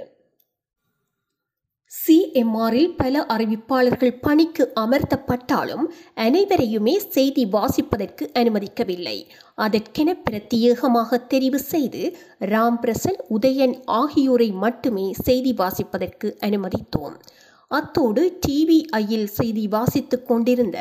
சிஎம்ஆரில் பல அறிவிப்பாளர்கள் பணிக்கு அமர்த்தப்பட்டாலும் அனைவரையுமே செய்தி வாசிப்பதற்கு அனுமதிக்கவில்லை. அதற்கென பிரத்யேகமாக தெரிவு செய்து ராம் பிரசன் உதயன் ஆகியோரை மட்டுமே செய்தி வாசிப்பதற்கு அனுமதித்தோம். அத்தோடு டிவிஐயில் செய்தி வாசித்துக் கொண்டிருந்த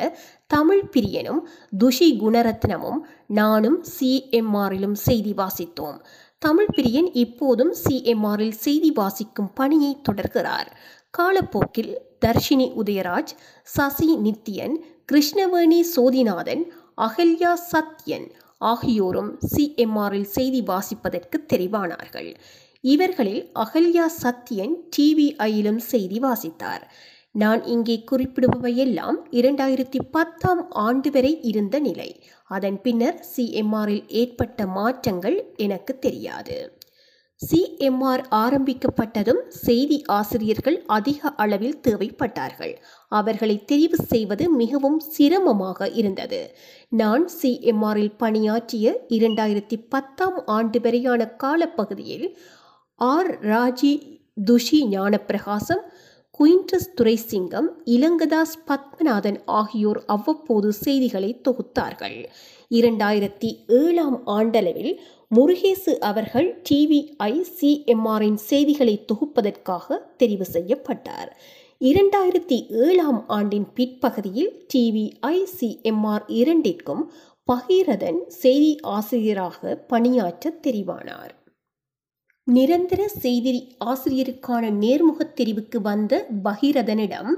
தமிழ் பிரியனும் துஷி குணரத்னமும் நானும் சிஎம்ஆரிலும் செய்தி வாசித்தோம். தமிழ் பிரியன் இப்போதும் சிஎம்ஆரில் செய்தி வாசிக்கும் பணியை தொடர்கிறார். காலப்போக்கில் தர்ஷினி உதயராஜ் சசி நித்யன் கிருஷ்ணவேணி சோதிநாதன் அகல்யா சத்யன் ஆகியோரும் சிஎம்ஆரில் செய்தி வாசிப்பதற்கு தெரிவானார்கள். இவர்களில் அகல்யா சத்யன் டிவிஐயிலும் செய்தி வாசித்தார். நான் இங்கே குறிப்பிடுபவையெல்லாம் இரண்டாயிரத்தி பத்தாம் ஆண்டு வரை இருந்த நிலை. அதன் பின்னர் சிஎம்ஆரில் ஏற்பட்ட மாற்றங்கள் எனக்கு தெரியாது. சிஎம்ஆர் ஆரம்பிக்கப்பட்டதும் செய்தி ஆசிரியர்கள் அதிக அளவில் தேவைப்பட்டார்கள். அவர்களை தெரிவு செய்வது மிகவும் சிரமமாக இருந்தது. நான் சிஎம்ஆரில் பணியாற்றிய இரண்டாயிரத்தி பத்தாம் ஆண்டு வரையான காலப்பகுதியில் ஆர். ராஜி துஷி ஞானப்பிரகாசம் குயின்டஸ் துரைசிங்கம் இளங்கதாஸ் பத்மநாதன் ஆகியோர் அவ்வப்போது செய்திகளை தொகுத்தார்கள். இரண்டாயிரத்தி ஏழாம் ஆண்டளவில் முருகேசு அவர்கள் டிவிஐ சிஎம்ஆரின் செய்திகளை தொகுப்பதற்காக தெரிவு செய்யப்பட்டார். இரண்டாயிரத்தி ஏழாம் ஆண்டின் பிற்பகுதியில் டிவிஐ சிஎம்ஆர் இரண்டிற்கும் பகீரதன் செய்தி ஆசிரியராக பணியாற்ற தெரிவானார். நிரந்தர செய்தி ஆசிரியருக்கான நேர்முகத் தெரிவுக்கு வந்த பகீரதனிடம்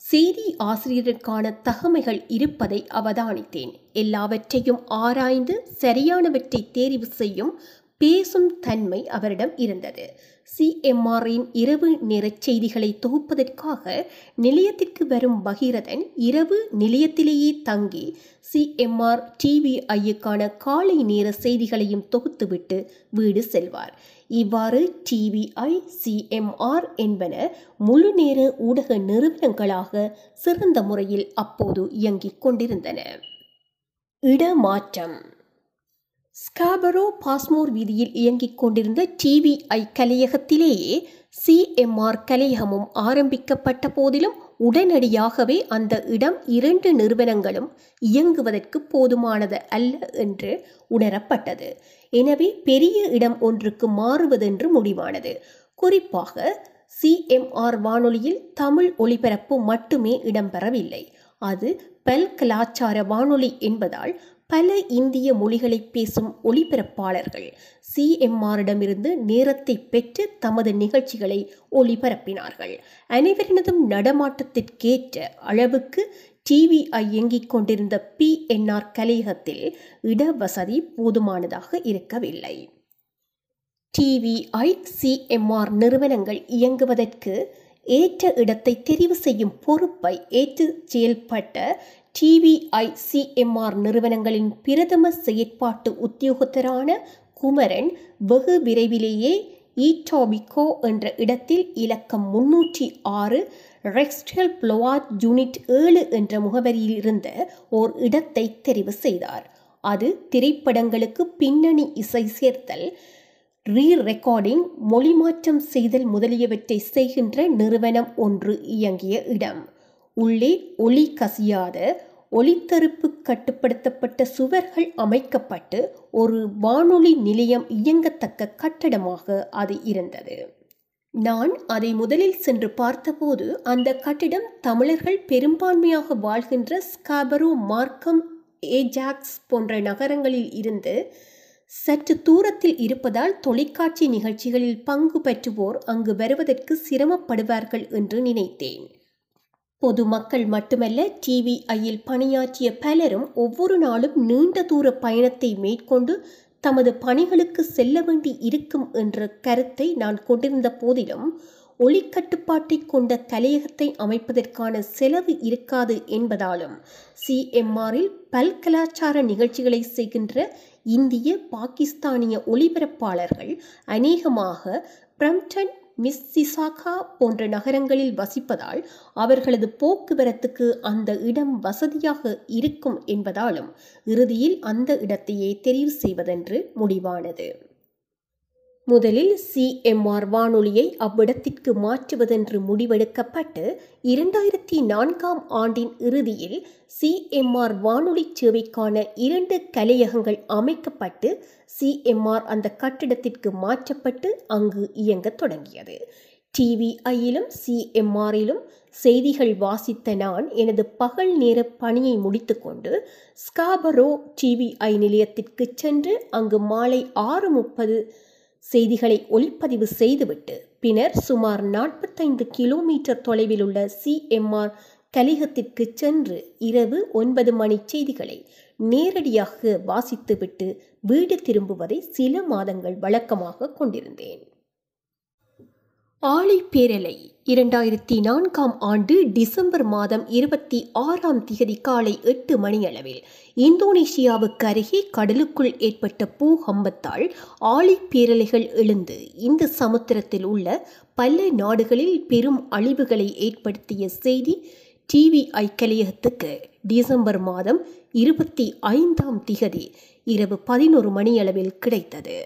செய்தி ஆசிரியருக்கான தகமைகள் இருப்பதை அவதானித்தேன். எல்லாவற்றையும் ஆராய்ந்து சரியானவற்றை தேர்வு செய்யும் பேசும் தன்மை அவரிடம் இருந்தது. சிஎம்ஆரின் இரவு நேரச் செய்திகளை தொகுப்பதற்காக நிலையத்திற்கு வரும் பகீரதன் இரவு நிலையத்திலேயே தங்கி சிஎம்ஆர் டிவிஐயுக்கான காலை நேர செய்திகளையும் தொகுத்துவிட்டு வீடு செல்வார். இவ்வாறு டிவிஐ சிஎம்ஆர் என்பன முழு நேர ஊடக நிறுவனங்களாக சிறந்த முறையில் அப்போது இயங்கிக் கொண்டிருந்தன. இடமாற்றம் ஸ்காபரோ பாஸ்மோர் வீதியில் இயங்கிக் கொண்டிருந்த டிவிஐ கலையகத்திலேயே சிஎம்ஆர் கலையகமும் ஆரம்பிக்கப்பட்ட போதிலும் உடனடியாகவே அந்த இடம் இரண்டு நிறுவனங்களும் இயங்குவதற்கு போதுமானது அல்ல என்று உணரப்பட்டது. எனவே பெரிய இடம் ஒன்றுக்கு மாறுவதென்று முடிவானது. குறிப்பாக சிஎம்ஆர் வானொலியில் தமிழ் ஒளிபரப்பு மட்டுமே இடம்பெறவில்லை. அது பல் கலாச்சார வானொலி என்பதால் பல இந்திய மொழிகளை பேசும் ஒளிபரப்பாளர்கள் சிஎம்ஆரிடமிருந்து நேரத்தை பெற்று தமது நிகழ்ச்சிகளை ஒளிபரப்பினார்கள். அனைவரினதும் நடமாட்டத்திற்கேற்ற அளவுக்கு டிவிஐ இயங்கிக் கொண்டிருந்த பிஎன்ஆர் கலையகத்தில் இடவசதி போதுமானதாக இருக்கவில்லை. டிவிஐ சிஎம்ஆர் நிறுவனங்கள் இயங்குவதற்கு ஏற்ற இடத்தை தெரிவு செய்யும் பொறுப்பை ஏற்று செயல்பட்ட டிவிஐ சிஎம்ஆர் நிறுவனங்களின் பிரதம செயற்பாட்டு உத்தியோகத்தரான குமரன் வெகு விரைவிலேயே ஈட்டாபிகோ என்ற இடத்தில் இலக்கம் முன்னூற்றி ஆறு ரெக்ஸ்டல் ப்ளோவாட் யூனிட் ஏழு என்ற முகவரியில் இருந்த ஓர் இடத்தை தெரிவு செய்தார். அது திரைப்படங்களுக்கு பின்னணி இசை சேர்த்தல் ரீ ரெக்கார்டிங் மொழிமாற்றம் செய்தல் முதலியவற்றை செய்கின்ற நிறுவனம் ஒன்று இயங்கிய இடம். உள்ளே ஒளி கசியாத ஒளித்தருப்பு கட்டுப்படுத்தப்பட்ட சுவர்கள் அமைக்கப்பட்டு ஒரு வானொலி நிலையம் இயங்கத்தக்க கட்டடமாக அது இருந்தது. நான் அதை முதலில் சென்று பார்த்தபோது அந்த கட்டிடம் தமிழர்கள் பெரும்பான்மையாக வாழ்கின்ற ஸ்காபரோ மார்க்கம் ஏஜாக்ஸ் போன்ற நகரங்களில் இருந்து சற்று தூரத்தில் இருப்பதால் தொலைக்காட்சி நிகழ்ச்சிகளில் பங்கு பெற்றுவோர் அங்கு வருவதற்கு சிரமப்படுவார்கள் என்று நினைத்தேன். பொதுமக்கள் மட்டுமல்ல டிவிஐயில் பணியாற்றிய பலரும் ஒவ்வொரு நாளும் நீண்ட தூர பயணத்தை மேற்கொண்டு தமது பணிகளுக்கு செல்ல வேண்டி இருக்கும் என்ற கருத்தை நான் கொண்டிருந்த போதிலும் ஒளிக்கட்டுப்பாட்டை கொண்ட தலையகத்தை அமைப்பதற்கான செலவு இருக்காது என்பதாலும் சிஎம்ஆரில் பல்கலாச்சார நிகழ்ச்சிகளை செய்கின்ற இந்திய பாகிஸ்தானிய ஒளிபரப்பாளர்கள் அநேகமாக பிரம்டன் மிஸ்ஸிசாகா போன்ற நகரங்களில் வசிப்பதால் அவர்களது போக்குவரத்துக்கு அந்த இடம் வசதியாக இருக்கும் என்பதாலும் இறுதியில் அந்த இடத்தையே தெரிவு செய்வதென்று முடிவானது. முதலில் சிஎம்ஆர் வானொலியை அவ்விடத்திற்கு மாற்றுவதென்று முடிவெடுக்கப்பட்டு இரண்டாயிரத்தி நான்காம் ஆண்டின் இறுதியில் சிஎம்ஆர் வானொலி சேவைக்கான இரண்டு கலையகங்கள் அமைக்கப்பட்டு சிஎம்ஆர் அந்த கட்டிடத்திற்கு மாற்றப்பட்டு அங்கு இயங்கத் தொடங்கியது. டிவிஐயிலும் சிஎம்ஆரிலும் செய்திகள் வாசித்த நான் எனது பகல் நேர பணியை முடித்துக்கொண்டு ஸ்காபரோ டிவிஐ நிலையத்திற்கு சென்று அங்கு மாலை ஆறு முப்பது செய்திகளை ஒளிப்பதிவு செய்துவிட்டு பின்னர் சுமார் நாற்பத்தைந்து கிலோமீட்டர் தொலைவில் உள்ள சிஎம்ஆர் கலிகத்திற்கு சென்று இரவு ஒன்பது மணி செய்திகளை நேரடியாக வாசித்துவிட்டு வீடு திரும்புவதை சில மாதங்கள் வழக்கமாக கொண்டிருந்தேன். ஆழி பேரலை இரண்டாயிரத்தி நான்காம் ஆண்டு டிசம்பர் மாதம் இருபத்தி ஆறாம் திகதி காலை எட்டு மணியளவில் இந்தோனேஷியாவுக்கு அருகே கடலுக்குள் ஏற்பட்ட பூகம்பத்தால் ஆழி பேரலைகள் எழுந்து இந்த சமுத்திரத்தில் உள்ள பல நாடுகளில் பெரும் அழிவுகளை ஏற்படுத்திய செய்தி டிவிஐ கலையகத்துக்கு டிசம்பர் மாதம் இருபத்தி ஐந்தாம் திகதி இரவு பதினோரு மணியளவில் கிடைத்தது.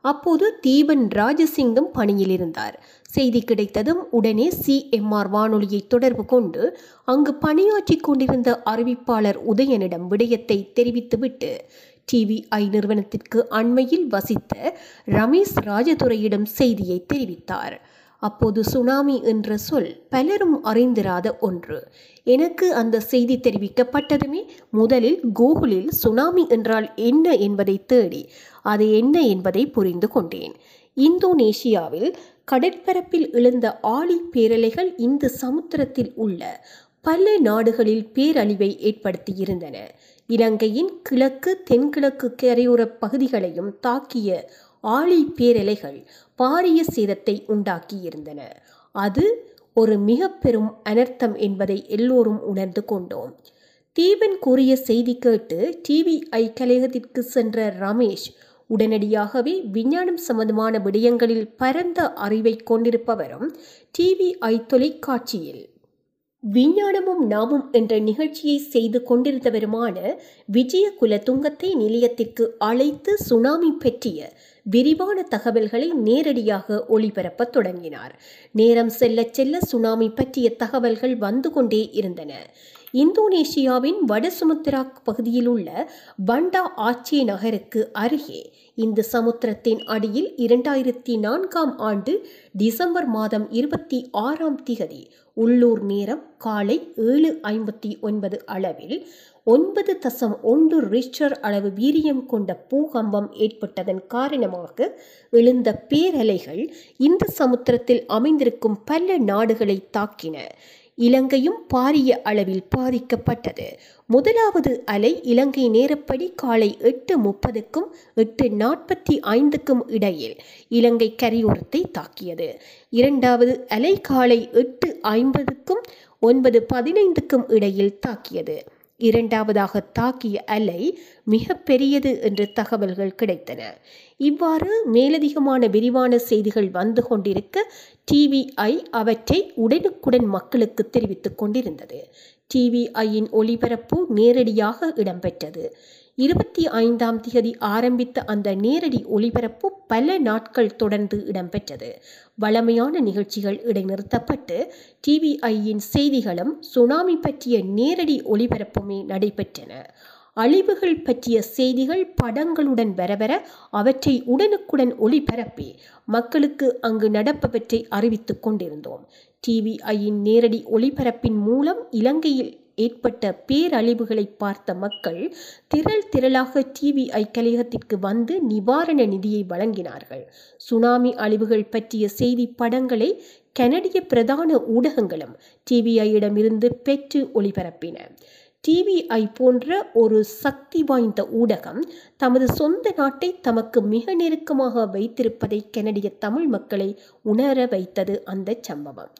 அப்போது தீபன் ராஜசிங்கம் பணியில் இருந்தார். செய்தி கிடைத்ததும் உடனே சிஎம்ஆர் வானொலியை தொடர்பு கொண்டு அங்கு பணியாற்றிக் கொண்டிருந்த அறிவிப்பாளர் உதயனிடம் விடயத்தை தெரிவித்துவிட்டு டிவிஐ நிறுவனத்திற்கு அண்மையில் வசித்த ரமேஷ் ராஜதுரையிடம் செய்தியை தெரிவித்தார். அப்போது சுனாமி என்ற சொல் பலரும் அறிந்திராத ஒன்று. எனக்கு அந்த செய்தி தெரிவிக்கப்பட்டதுமே முதலில் கூகுளில் சுனாமி என்றால் என்ன என்பதை தேடி அது என்ன என்பதை புரிந்து கொண்டேன். இந்தோனேஷியாவில் கடற்பரப்பில் எழுந்த ஆழி பேரலைகள் இந்த சமுத்திரத்தில் உள்ள பல நாடுகளில் பேரழிவை ஏற்படுத்தியிருந்தன. இலங்கையின் கிழக்கு தென்கிழக்கு கரையோர பகுதிகளையும் தாக்கிய ஆழி பேரலைகள் பாரிய சேதத்தை உண்டாக்கியிருந்தன. அது ஒரு மிக பெரும் அனர்த்தம் என்பதை எல்லோரும் உணர்ந்து கொண்டோம். தீபன் கூறிய செய்தி கேட்டு டிவிஐ கலையகத்திற்கு சென்ற ரமேஷ் உடனடியாகவே விஞ்ஞானம் சம்பந்தமான விடயங்களில் பரந்த அறிவை கொண்டிருப்பவரும் டிவிஐ தொலைக்காட்சியில். விஞ்ஞானமும் நாமும் என்ற நிகழ்ச்சியை செய்து கொண்டிருந்தவருமான விஜய குலதுங்கத்தை நிலையத்திற்கு அழைத்து சுனாமி பற்றிய விரிவான தகவல்களை நேரடியாக ஒளிபரப்பத் தொடங்கினார். நேரம் செல்ல செல்ல சுனாமி பற்றிய தகவல்கள் வந்து கொண்டே இருந்தன. இந்தோனேஷியாவின் வட சுமத்ரா பகுதியில் உள்ள பண்டா ஆச்சே நகருக்கு அருகே இந்த சமுத்திரத்தின் அடியில் இரண்டாயிரத்தி நான்காம் ஆண்டு டிசம்பர் மாதம் இருபத்தி ஆறாம் திகதி உள்ளூர் நேரம் காலை ஏழு ஐம்பத்தி ஒன்பது அளவில் ஒன்பது தசம் ஒன்று ரிச்சர் அளவு வீரியம் கொண்ட பூகம்பம் ஏற்பட்டதன் காரணமாக எழுந்த பேரலைகள் இந்த சமுத்திரத்தில் அமைந்திருக்கும் பல நாடுகளை தாக்கின. இலங்கையும் பாரிய அளவில் பாதிக்கப்பட்டது. முதலாவது அலை இலங்கை நேரப்படி காலை எட்டு முப்பதுக்கும் எட்டு நாற்பத்தி ஐந்துக்கும் இடையில் இலங்கை கரையோரத்தை தாக்கியது. இரண்டாவது அலை காலை எட்டு ஐம்பதுக்கும் ஒன்பது பதினைந்துக்கும் இடையில் தாக்கியது. இரண்டாவதாக தாக்கிய அலை மிக பெரியது என்று தகவல்கள் கிடைத்தன. இவ்வாறு மேலதிகமான விரிவான செய்திகள் வந்து கொண்டிருக்க டிவிஐ அவற்றை உடனுக்குடன் மக்களுக்கு தெரிவித்துக் கொண்டிருந்தது. டிவிஐயின் ஒளிபரப்பு நேரடியாக இடம்பெற்றது. இருபத்தி ஐந்தாம் திகதி ஆரம்பித்த அந்த நேரடி ஒளிபரப்பு பல நாட்கள் தொடர்ந்து இடம்பெற்றது. வளமையான நிகழ்ச்சிகள் இடைநிறுத்தப்பட்டு டிவிஐயின் செய்திகளும் சுனாமி பற்றிய நேரடி ஒளிபரப்புமே நடைபெற்றன. அழிவுகள் பற்றிய செய்திகள் படங்களுடன் வரவர அவற்றை உடனுக்குடன் ஒளிபரப்பி மக்களுக்கு அங்கு நடப்பவற்றை அறிவித்துக் கொண்டிருந்தோம். டிவிஐயின் நேரடி ஒளிபரப்பின் மூலம் இலங்கையில் ஏற்பட்ட பேரழிவுகளை பார்த்த மக்கள் திரள் திரளாக டிவிஐ கலையகத்திற்கு வந்து நிவாரண நிதியை வழங்கினார்கள். சுனாமி அழிவுகள் பற்றிய செய்தி படங்களை கனடிய பிரதான ஊடகங்களும் டிவிஐயிடமிருந்து பெற்று ஒளிபரப்பின. டிவிஐ போன்ற ஒரு சக்தி வாய்ந்த ஊடகம் தமது சொந்த நாட்டை தமக்கு மிக நெருக்கமாக வைத்திருப்பதை கனடிய தமிழ் மக்களை உணர வைத்தது அந்த சம்பவம்.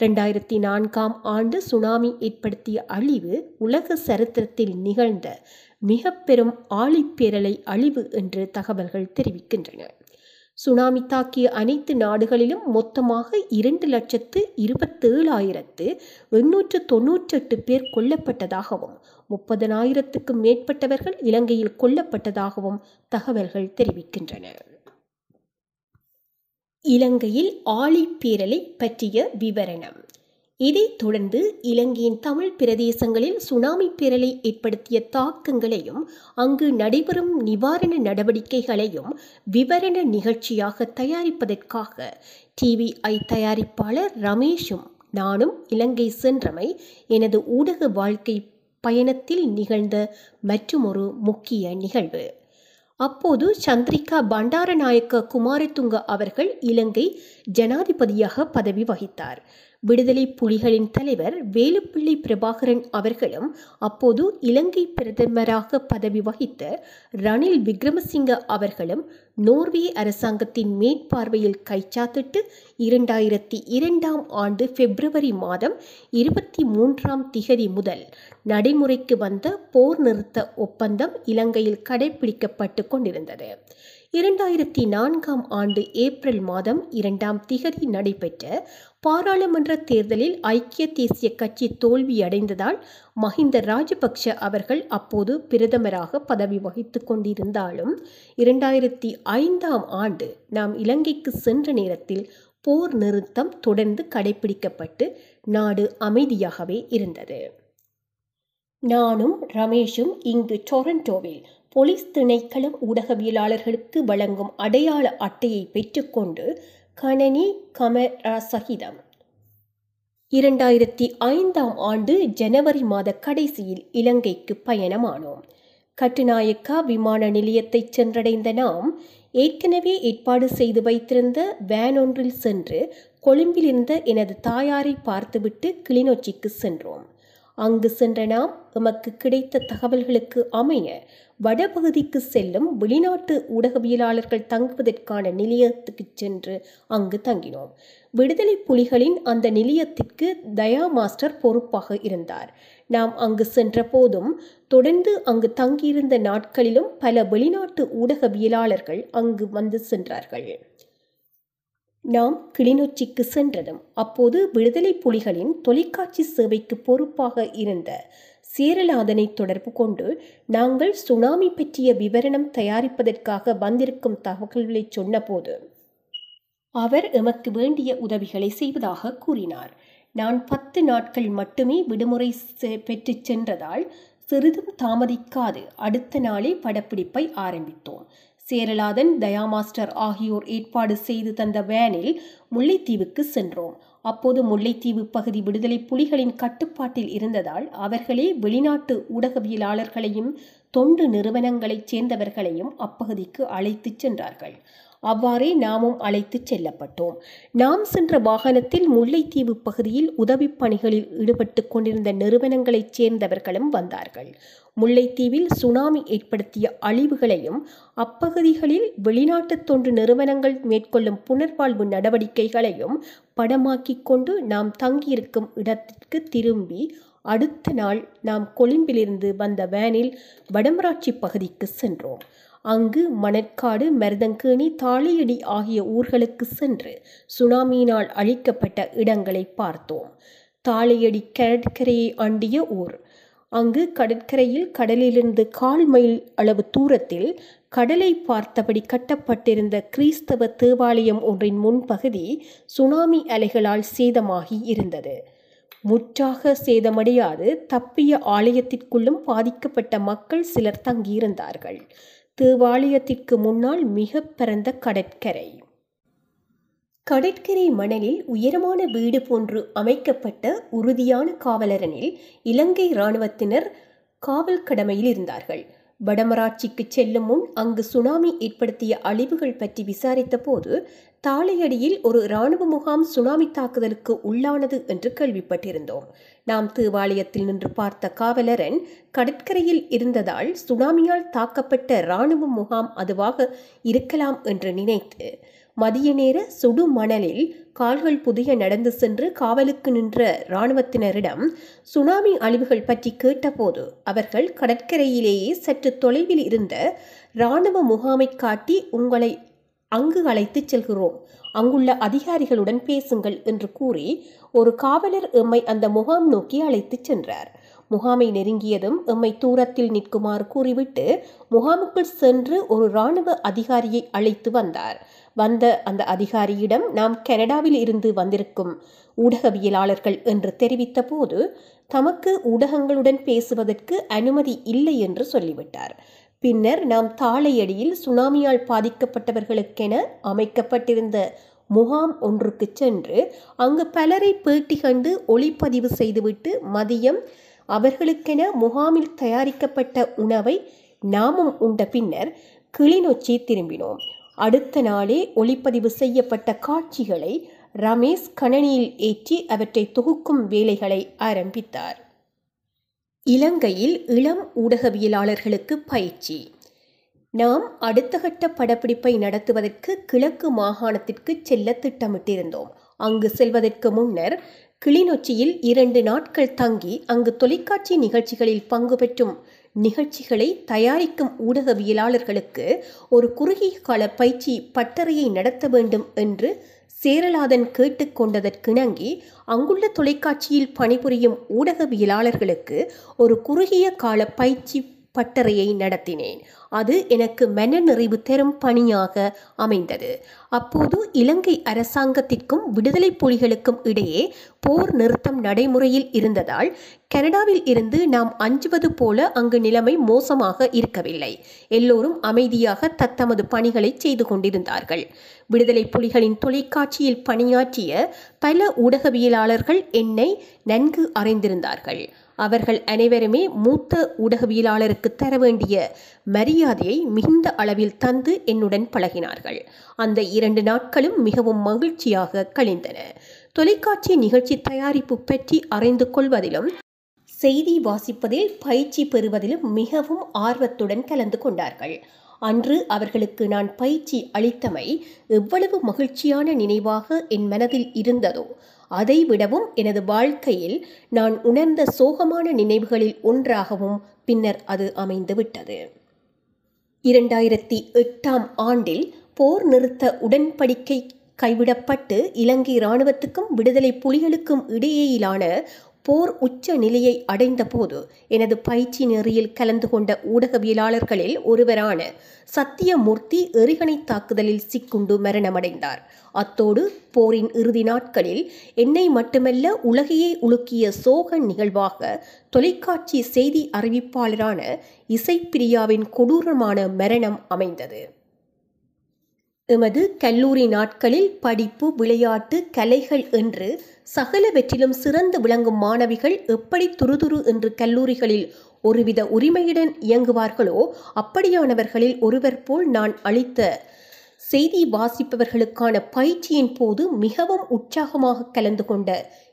ரெண்டாயிரத்தி நான்காம் ஆண்டு சுனாமி ஏற்படுத்திய அழிவு உலக சரித்திரத்தில் நிகழ்ந்த மிக பெரும் ஆழிப்பேரலை அழிவு என்று தகவல்கள் தெரிவிக்கின்றன. சுனாமி தாக்கிய அனைத்து நாடுகளிலும் மொத்தமாக இரண்டு லட்சத்து இருபத்தேழாயிரத்து எண்ணூற்று தொன்னூற்றெட்டு பேர் கொல்லப்பட்டதாகவும் முப்பதனாயிரத்துக்கும் மேற்பட்டவர்கள் இலங்கையில் கொல்லப்பட்டதாகவும் தகவல்கள் தெரிவிக்கின்றன. இலங்கையில் ஆழிப்பேரலை பற்றிய விவரணம். இதைத் தொடர்ந்து இலங்கையின் தமிழ் பிரதேசங்களில் சுனாமி பேரலை ஏற்படுத்திய தாக்கங்களையும் அங்கு நடைபெறும் நிவாரண நடவடிக்கைகளையும் விவரண நிகழ்ச்சியாக தயாரிப்பதற்காக டிவிஐ தயாரிப்பாளர் ரமேஷும் நானும் இலங்கை சென்றமை எனது ஊடக வாழ்க்கை பயணத்தில் நிகழ்ந்த மற்றுமொரு முக்கிய நிகழ்வு. அப்போது சந்திரிகா பண்டாரநாயக்க குமாரதுங்க அவர்கள் இலங்கை ஜனாதிபதியாக பதவி வகித்தார். விடுதலை புலிகளின் தலைவர் வேலுப்பிள்ளை பிரபாகரன் அவர்களும் அப்போது இலங்கை பிரதமராக பதவி வகித்த ரணில் விக்ரமசிங்க அவர்களும் நோர்வே அரசாங்கத்தின் மேற்பார்வையில் கைச்சாத்திட்டு இரண்டாயிரத்தி இரண்டாம் ஆண்டு பிப்ரவரி மாதம் இருபத்தி மூன்றாம் திகதி முதல் நடைமுறைக்கு வந்த போர் நிறுத்த ஒப்பந்தம் இலங்கையில் கடைபிடிக்கப்பட்டு கொண்டிருந்தது. இரண்டாயிரத்தி நான்காம் ஆண்டு ஏப்ரல் மாதம் இரண்டாம் திகதி நடைபெற்ற பாராளுமன்ற தேர்தலில் ஐக்கிய தேசிய கட்சி தோல்வியடைந்ததால் மஹிந்த ராஜபக்ஷ அவர்கள் அப்போது பிரதமராக பதவி வகித்து கொண்டிருந்தாலும் இரண்டாயிரத்தி ஐந்தாம் ஆண்டு நாம் இலங்கைக்கு சென்ற நேரத்தில் போர் நிறுத்தம் தொடர்ந்து கடைபிடிக்கப்பட்டு நாடு அமைதியாகவே இருந்தது. நானும் ரமேஷும் இங்கு டொரண்டோவில் போலீஸ் திணைக்களம் ஊடகவியலாளர்களுக்கு வழங்கும் அடையாள அட்டையை பெற்றுக்கொண்டு கணனி கமரா சகிதம். இரண்டாயிரத்தி ஐந்தாம் ஆண்டு ஜனவரி மாத கடைசியில் இலங்கைக்கு பயணமானோம். கட்டுநாயக்கா விமான நிலையத்தை சென்றடைந்த நாம் ஏற்கனவே ஏற்பாடு செய்து வைத்திருந்த வேன் ஒன்றில் சென்று கொழும்பிலிருந்த எனது தாயாரை பார்த்துவிட்டு கிளிநொச்சிக்கு சென்றோம். அங்கு சென்ற நாம் எமக்கு கிடைத்த தகவல்களுக்கு அமைய வடபகுதிக்கு செல்லும் வெளிநாட்டு ஊடகவியலாளர்கள் தங்குவதற்கான நிலையத்துக்கு சென்று அங்கு தங்கினோம். விடுதலை புலிகளின் அந்த நிலையத்திற்கு தயா மாஸ்டர் பொறுப்பாக இருந்தார். நாம் அங்கு சென்ற போதும் தொடர்ந்து அங்கு தங்கியிருந்த நாட்களிலும் பல வெளிநாட்டு ஊடகவியலாளர்கள் அங்கு வந்து சென்றார்கள். நாம் கிளிநொச்சிக்கு சென்றதும் அப்போது விடுதலை புலிகளின் தொலைக்காட்சி சேவைக்கு பொறுப்பாக இருந்த சேரலாதனை தொடர்பு கொண்டு நாங்கள் சுனாமி பற்றிய விவரணம் தயாரிப்பதற்காக வந்திருக்கும் தகவல்களை சொன்னபோது அவர் எமக்கு வேண்டிய உதவிகளை செய்வதாக கூறினார். நான் பத்து நாட்கள் மட்டுமே விடுமுறை பெற்று சென்றதால் சிறிதும் தாமதிக்காது. அடுத்த நாளே படப்பிடிப்பை ஆரம்பித்தோம். சேரலாதன் தயாமாஸ்டர் ஆகியோர் ஏற்பாடு செய்து தந்த வேனில் முல்லைத்தீவுக்கு சென்றோம். அப்போது முல்லைத்தீவு பகுதி விடுதலை புலிகளின் கட்டுப்பாட்டில் இருந்ததால் அவர்களே வெளிநாட்டு ஊடகவியலாளர்களையும் தொண்டு நிறுவனங்களைச் சேர்ந்தவர்களையும் அப்பகுதிக்கு அழைத்துச் சென்றார்கள். அவ்வாறே நாமும் அழைத்துச் செல்லப்பட்டோம். நாம் சென்ற வாகனத்தில் முல்லைத்தீவு பகுதியில் உதவிப் பணிகளில் ஈடுபட்டு கொண்டிருந்த நிறுவனங்களைச் சேர்ந்தவர்களும் வந்தார்கள். முல்லைத்தீவில் சுனாமி ஏற்படுத்திய அழிவுகளையும் அப்பகுதிகளில் வெளிநாட்டு தொண்டு நிறுவனங்கள் மேற்கொள்ளும் புனர்வாழ்வு நடவடிக்கைகளையும் படமாக்கிக் கொண்டு நாம் தங்கியிருக்கும் இடத்திற்கு திரும்பி அடுத்த நாள் நாம் கொழும்பிலிருந்து வந்த வேனில் வடமராட்சி பகுதிக்கு சென்றோம். அங்கு மணற்காடு மருதங்கேணி தாளியடி ஆகிய ஊர்களுக்கு சென்று சுனாமியினால் அழிக்கப்பட்ட இடங்களை பார்த்தோம். தாளியடி கடற்கரையை அண்டிய ஊர். அங்கு கடற்கரையில் கடலிலிருந்து கால் மைல் அளவு தூரத்தில் கடலை பார்த்தபடி கட்டப்பட்டிருந்த கிறிஸ்தவ தேவாலயம் ஒன்றின் முன்பகுதி சுனாமி அலைகளால் சேதமாகி இருந்தது. முற்றாக சேதமடையாது தப்பிய ஆலயத்திற்குள்ளும் பாதிக்கப்பட்ட மக்கள் சிலர் தங்கியிருந்தார்கள். தேவாலயத்திற்கு முன்னால் மிக பரந்த கடற்கரை. கடற்கரை மணலில் உயரமான வீடு போன்று அமைக்கப்பட்ட உறுதியான காவலரனில் இலங்கை இராணுவத்தினர் காவல் கடமையில் இருந்தார்கள். வடமராட்சிக்கு செல்லும் முன் அங்கு சுனாமி ஏற்படுத்திய அழிவுகள் பற்றி விசாரித்த போது தாளையடியில் ஒரு இராணுவ முகாம் சுனாமி தாக்குதலுக்கு உள்ளானது என்று கேள்விப்பட்டிருந்தோம். நாம் தேவாலயத்தில் நின்று பார்த்த காவலரன் கடற்கரையில் இருந்ததால் சுனாமியால் தாக்கப்பட்ட இராணுவ முகாம் அதுவாக இருக்கலாம் என்று நினைத்து மதிய நேர சுடு மணலில் கால்கள் புதிய நடந்து சென்று காவலுக்கு நின்ற இராணுவத்தினரிடம் சுனாமி அழிவுகள் பற்றி கேட்டபோது அவர்கள் கடற்கரையிலேயே சற்று தொலைவில் இருந்த இராணுவ முகாமை காட்டி உங்களை அங்கு அழைத்துச் செல்கிறோம். அங்குள்ள அதிகாரிகளுடன் பேசுங்கள் என்று கூறி ஒரு காவலர் எம்மை அந்த முகாம் நோக்கி அழைத்துச் சென்றார். முகாமை நெருங்கியதும் எம்மை தூரத்தில் நிற்குமாறு கூறிவிட்டு முகாமுக்குள் சென்று ஒரு இராணுவ அதிகாரியை அழைத்து வந்தார். வந்த அந்த அதிகாரியிடம் நாம் கனடாவில் இருந்து வந்திருக்கும் ஊடகவியலாளர்கள் என்று தெரிவித்த போது தமக்கு ஊடகங்களுடன் பேசுவதற்கு அனுமதி இல்லை என்று சொல்லிவிட்டார். பின்னர் நாம் தாளையடியில் சுனாமியால் பாதிக்கப்பட்டவர்களுக்கென அமைக்கப்பட்டிருந்த முகாம் ஒன்றுக்கு சென்று அங்கு பலரை பேட்டி கண்டு ஒளிப்பதிவு செய்துவிட்டு மதியம் அவர்களுக்கென முகாமில் தயாரிக்கப்பட்ட உணவை நாமும் உண்ட பின்னர் கிளிநொச்சி திரும்பினோம். அடுத்த நாளே ஒளிப்பதிவு செய்யப்பட்ட காட்சிகளை ரமேஷ் கணனியில் ஏற்றி அவற்றை தொகுக்கும் வேலைகளை ஆரம்பித்தார். இலங்கையில் இளம் ஊடகவியலாளர்களுக்கு பயிற்சி. நாம் அடுத்த கட்ட படப்பிடிப்பை நடத்துவதற்கு கிழக்கு மாகாணத்திற்கு செல்ல திட்டமிட்டிருந்தோம். அங்கு செல்வதற்கு முன்னர் கிளிநொச்சியில் இரண்டு நாட்கள் தங்கி அங்கு தொலைக்காட்சி நிகழ்ச்சிகளில் பங்கு பெற்றும் நிகழ்ச்சிகளை தயாரிக்கும் ஊடகவியலாளர்களுக்கு ஒரு குறுகிய கால பயிற்சி பட்டறையை நடத்த வேண்டும் என்று சேரலாதன் கேட்டுக்கொண்டதற்கிணங்கி அங்குள்ள தொலைக்காட்சியில் பணிபுரியும் ஊடகவியலாளர்களுக்கு ஒரு குறுகிய கால பயிற்சி பட்டறையை நடத்தினேன். அது எனக்கு மனநிறைவு தரும் பணியாக அமைந்தது. அப்போது இலங்கை அரசாங்கத்திற்கும் விடுதலை புலிகளுக்கும் இடையே போர் நிறுத்தம் நடைமுறையில் இருந்ததால் கனடாவில் இருந்து நாம் அஞ்சுவது போல அங்கு நிலைமை மோசமாக இருக்கவில்லை. எல்லோரும் அமைதியாக தத்தமது பணிகளை செய்து கொண்டிருந்தார்கள். விடுதலை புலிகளின் தொலைக்காட்சியில் பணியாற்றிய பல ஊடகவியலாளர்கள் என்னை நன்கு அறிந்திருந்தார்கள். அவர்கள் அனைவருமே மூத்த ஊடகவியலாளருக்கு தர வேண்டிய மரியாதையை மிகுந்த அளவில் தந்து என்னுடன் பழகினார்கள். அந்த இரண்டு நாட்களும் மிகவும் மகிழ்ச்சியாக கழிந்தன. தொலைக்காட்சி நிகழ்ச்சி தயாரிப்பு பற்றி அறிந்து கொள்வதிலும் செய்தி வாசிப்பதில் பயிற்சி பெறுவதிலும் மிகவும் ஆர்வத்துடன் கலந்து கொண்டார்கள். அன்று அவர்களுக்கு நான் பயிற்சி அளித்தமை எவ்வளவு மகிழ்ச்சியான நினைவாக என் மனதில் இருந்ததோ அதைவிடவும் எனது வாழ்க்கையில் நான் உணர்ந்த சோகமான நினைவுகளில் ஒன்றாகவும் பின்னர் அது அமைந்துவிட்டது. இரண்டாயிரத்தி எட்டாம் ஆண்டில் போர் நிறுத்த உடன்படிக்கை கைவிடப்பட்டு இலங்கை இராணுவத்துக்கும் விடுதலை புலிகளுக்கும் இடையேயிலான போர் உச்ச நிலையை அடைந்தபோது எனது பயிற்சி நெறியில் கலந்து கொண்ட ஊடகவியலாளர்களில் ஒருவரான சத்தியமூர்த்தி எறிகணை தாக்குதலில் சிக்குண்டு மரணமடைந்தார். அத்தோடு போரின் இறுதி நாட்களில் என்னை மட்டுமல்ல உலகையே உலுக்கிய சோக நிகழ்வாக தொலைக்காட்சி செய்தி அறிவிப்பாளரான இசைப்பிரியாவின் கொடூரமான மரணம் அமைந்தது. எமது கல்லூரி நாட்களில் படிப்பு விளையாட்டு கலைகள் என்று சகலவற்றிலும் சிறந்து விளங்கும் மாணவிகள் எப்படி துருதுரு என்று கல்லூரிகளில் ஒருவித உரிமையுடன் இயங்குவார்களோ அப்படியானவர்களில் ஒருவர் போல் நான் அளித்த செய்தி வாசிப்பவர்களுக்கான பயிற்சியின் போது மிகவும் உற்சாகமாக கலந்து கொண்ட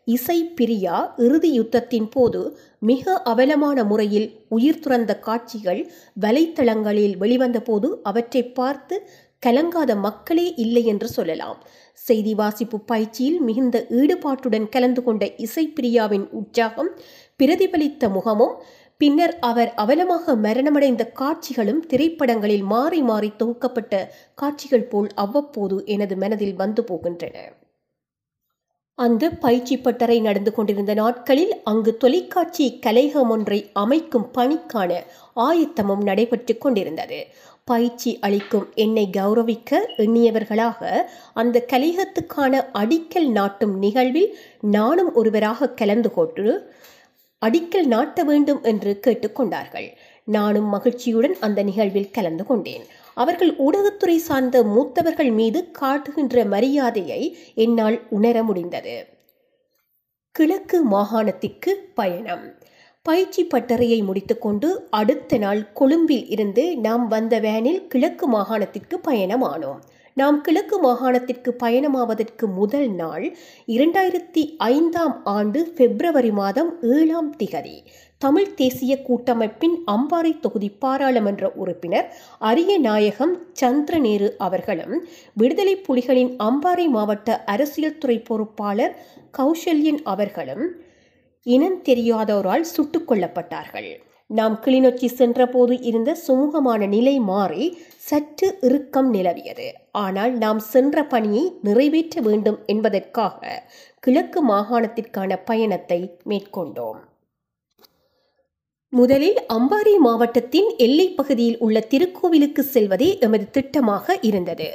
இசை பிரியா இறுதி யுத்தத்தின் போது மிக அவலமான முறையில் உயிர் துறந்த காட்சிகள் வலைத்தளங்களில் வெளிவந்த போது அவற்றை பார்த்து கலங்காத மக்களே இல்லை என்று சொல்லலாம். செய்தி வாசிப்பு பயிற்சியில் மிகுந்த ஈடுபாட்டுடன் கலந்து கொண்ட இசைப்பிரியாவின் உற்சாகம் பிரதிபலித்த முகமும் பின்னர் அவர் அவலமாக மரணமடைந்த காட்சிகளும் திரைப்படங்களில் மாறி மாறி தொகுக்கப்பட்ட காட்சிகள் போல் அவ்வப்போது எனது மனதில் வந்து போகின்றன. அந்த பயிற்சி பட்டறை நடந்து கொண்டிருந்த நாட்களில் அங்கு தொலைக்காட்சி கலையகம் ஒன்றை அமைக்கும் பணிக்கான ஆயத்தமும் நடைபெற்று கொண்டிருந்தது. பயிற்சி அளிக்கும் என்னை கௌரவிக்க எண்ணியவர்களாக அந்த கலிகத்துக்கான அடிக்கல் நாட்டும் நிகழ்வில் நானும் ஒருவராக கலந்து கொண்டு அடிக்கல் நாட்ட வேண்டும் என்று கேட்டுக்கொண்டார்கள் நானும் மகிழ்ச்சியுடன் அந்த நிகழ்வில் கலந்து கொண்டேன். அவர்கள் ஊடகத்துறை சார்ந்த மூத்தவர்கள் மீது காட்டுகின்ற மரியாதையை என்னால் உணர முடிந்தது. கிழக்கு மாகாணத்திற்கு பயணம். பயிற்சி பட்டறையை முடித்துக்கொண்டு அடுத்த நாள் கொழும்பில் இருந்து நாம் வந்த வேனில் கிழக்கு மாகாணத்திற்கு பயணமானோம். நாம் கிழக்கு மாகாணத்திற்கு பயணமாவதற்கு முதல் நாள் இரண்டாயிரத்தி ஐந்தாம் ஆண்டு பிப்ரவரி மாதம் ஏழாம் திகதி. தமிழ் தேசிய கூட்டமைப்பின் அம்பாறை தொகுதி பாராளுமன்ற உறுப்பினர் அரிய நாயகம் சந்திரநேரு அவர்களும் விடுதலை புலிகளின் அம்பாறை மாவட்ட அரசியல் துறை பொறுப்பாளர் கௌசல்யன் அவர்களும் இனம் தெரியாதோரால் சுட்டுக் கொல்லப்பட்டார்கள். நாம் கிளிநொச்சி சென்றபோது இருந்த சுமூகமான நிலை மாறி சற்று இறுக்கம் நிலவியது. ஆனால் நாம் சென்ற பணியை நிறைவேற்ற வேண்டும் என்பதற்காக கிழக்கு மாகாணத்திற்கான பயணத்தை மேற்கொண்டோம். முதலில் அம்பாறை மாவட்டத்தின் எல்லை பகுதியில் உள்ள திருக்கோவிலுக்கு செல்வதே எமது திட்டமாக இருந்தது.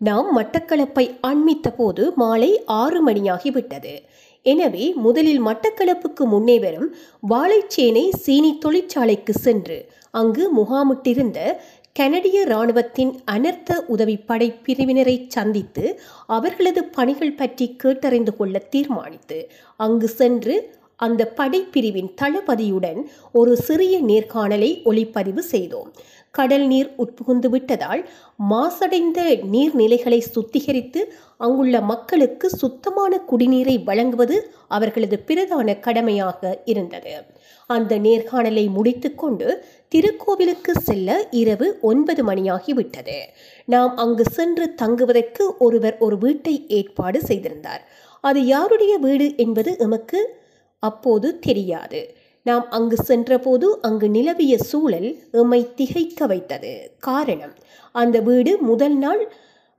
நாம் மட்டக்களப்பை அண்மித்த போது மாலை ஆறு மணியாகிவிட்டது. எனவே முதலில் மட்டக்களப்புக்கு முன்னே வரும் வாழைச்சேனை சீனி தொழிற்சாலைக்கு சென்று அங்கு முகாமிட்டிருந்த கனடிய இராணுவத்தின் அனர்த்த உதவி படை பிரிவினரை சந்தித்து அவர்களது பணிகள் பற்றி கேட்டறிந்து கொள்ள தீர்மானித்து அங்கு சென்று அந்த படைப்பிரிவின் தளபதியுடன் ஒரு சிறிய நேர்காணலை ஒளிப்பதிவு செய்தோம். கடல் நீர் உட்புகுந்து விட்டதால் மாசடைந்த நீர்நிலைகளை சுத்திகரித்து அங்குள்ள மக்களுக்கு சுத்தமான குடிநீரை வழங்குவது அவர்களது பிரதான கடமையாக இருந்தது. அந்த நேர்காணலை முடித்துக்கொண்டு திருக்கோவிலுக்கு செல்ல இரவு ஒன்பது மணியாகிவிட்டது. நாம் அங்கு சென்று தங்குவதற்கு ஒருவர் ஒரு வீட்டை ஏற்பாடு செய்திருந்தார். அது யாருடைய வீடு என்பது எமக்கு அப்போது தெரியாது. நாம் அங்கு சென்றபோது அங்கு நிலவிய சூழல் எம்மை திகைக்க வைத்தது. காரணம் அந்த வீடு முதல் நாள்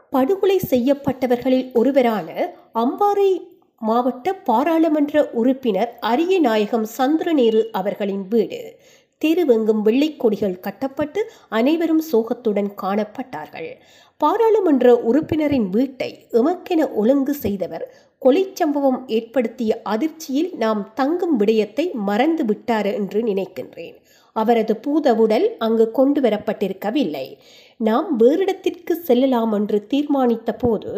படுகொலை செய்யப்பட்டவர்களில் ஒருவரான அம்பாறை மாவட்ட பாராளுமன்ற உறுப்பினர் அரியநாயகம் சந்திரநேரு அவர்களின் வீடு. தெருவெங்கும் வெள்ளை கொடிகள் கட்டப்பட்டு அனைவரும் சோகத்துடன் காணப்பட்டார்கள். பாராளுமன்ற உறுப்பினரின் வீட்டை எமக்கென ஒழுங்கு செய்தவர் கொலை சம்பவம் ஏற்படுத்திய அதிர்ச்சியில் நாம் தங்கும் விடயத்தை மறந்து விட்டார் என்று நினைக்கின்றேன். அவரது பூதவுடல் அங்கு கொண்டு வரப்பட்டிருக்கவில்லை. நாம் வேறிடத்திற்கு செல்லலாம் என்று தீர்மானித்த போது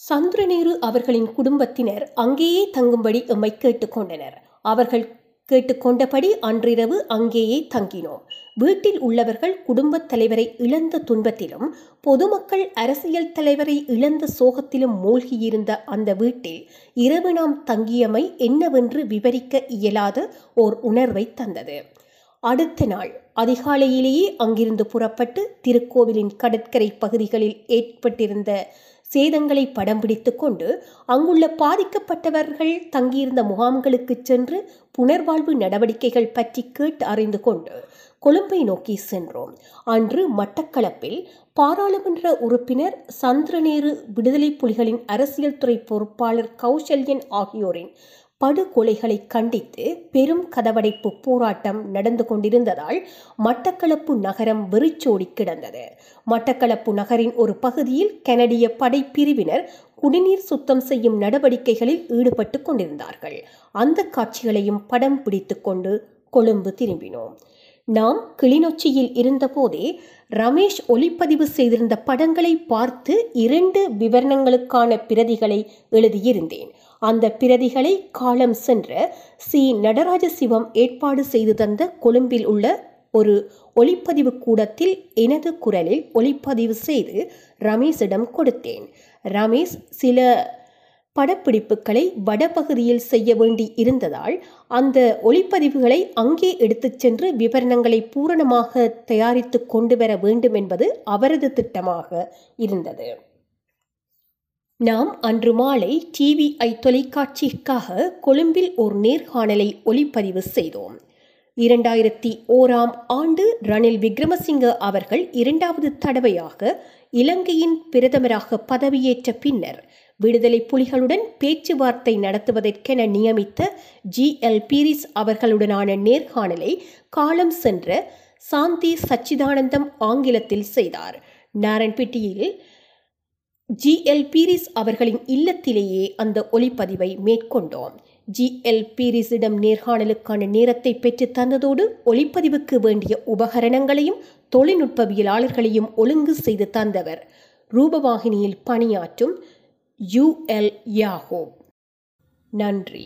சந்திரநேரு அவர்களின் குடும்பத்தினர் அங்கேயே தங்கும்படி எம்மை கேட்டுக்கொண்டனர். அவர்கள் கேட்டுக்கொண்டபடி அன்றிரவு அங்கேயே தங்கினோம். வீட்டில் உள்ளவர்கள் குடும்பத் தலைவரை இழந்த துன்பத்திலும் பொதுமக்கள் அரசியல் தலைவரை இழந்த சோகத்திலும் மூழ்கியிருந்த அந்த வீட்டில் இரவு நாம் தங்கியமை என்னவென்று விவரிக்க இயலாத ஓர் உணர்வை தந்தது. அடுத்த நாள் அதிகாலையிலேயே அங்கிருந்து புறப்பட்டு திருக்கோவிலின் கடற்கரை பகுதிகளில் ஏற்பட்டிருந்த சேதங்களை படம் பிடித்து கொண்டு அங்குள்ள பாதிக்கப்பட்டவர்கள் தங்கியிருந்த முகாம்களுக்கு சென்று புனர்வாழ்வு நடவடிக்கைகள் பற்றி கேட்டு அறிந்து கொண்டு கொழும்பை நோக்கி சென்றோம். அன்று மட்டக்களப்பில் பாராளுமன்ற உறுப்பினர் சந்திரநேரு விடுதலை புலிகளின் அரசியல் துறை பொறுப்பாளர் கௌசல்யன் ஆகியோரின் படுகொலைகளை கண்டித்து பெரும் கதவடைப்பு போராட்டம் நடந்து கொண்டிருந்ததால் மட்டக்களப்பு நகரம் வெறிச்சோடி கிடந்தது. மட்டக்களப்பு நகரின் ஒரு பகுதியில் கனடிய படைப்பிரிவினர் குடிநீர் சுத்தம் செய்யும் நடவடிக்கைகளில் ஈடுபட்டு கொண்டிருந்தார்கள். அந்த காட்சிகளையும் படம் பிடித்து கொண்டு கொழும்பு திரும்பினோம். நாம் கிளிநொச்சியில் இருந்தபோதே ரமேஷ் ஒளிப்பதிவு செய்திருந்த படங்களை பார்த்து இரண்டு விவரணங்களுக்கான பிரதிகளை எழுதியிருந்தேன். அந்த பிரதிகளை காலம் சென்ற சி. நடராஜ சிவம் ஏற்பாடு செய்து தந்த கொழும்பில் உள்ள ஒரு ஒளிப்பதிவு கூடத்தில் எனது குரலில் ஒளிப்பதிவு செய்து ரமேஷிடம் கொடுத்தேன். ரமேஷ் சில படப்பிடிப்புகளை வடபகுதியில் செய்ய வேண்டி இருந்ததால் அந்த ஒளிப்பதிவுகளை அங்கே எடுத்துச் சென்று விவரணங்களை பூரணமாக தயாரித்து கொண்டு வர வேண்டும் என்பது அவரது திட்டமாக இருந்தது. நாம் அன்று மாலை டிவிஐ தொலைக்காட்சிக்காக கொழும்பில் ஒரு நேர்காணலை ஒளிப்பதிவு செய்தோம். இரண்டாயிரத்தி ஓராம் ஆண்டு ரணில் விக்ரமசிங்க அவர்கள் இரண்டாவது தடவையாக இலங்கையின் பிரதமராக பதவியேற்ற பின்னர் விடுதலை புலிகளுடன் பேச்சுவார்த்தை நடத்துவதற்கென நியமித்த ஜி. எல். பீரிஸ் அவர்களுடனான நேர்காணலை காலம் சென்ற சாந்தி சச்சிதானந்தம் ஆங்கிலத்தில் செய்தார். நாரன்பிட்டியில் ஜி. எல். பீரிஸ் அவர்களின் இல்லத்திலேயே அந்த ஒளிப்பதிவை மேற்கொண்டோம். ஜி. எல். பீரிஸிடம் நேர்காணலுக்கான நேரத்தை பெற்று தந்ததோடு ஒளிப்பதிவுக்கு வேண்டிய உபகரணங்களையும் தொழில்நுட்பவியலாளர்களையும் ஒழுங்கு செய்து தந்தவர். ரூபவாகினியில் பணியாற்றும் யுஎல் யாகோ நன்றி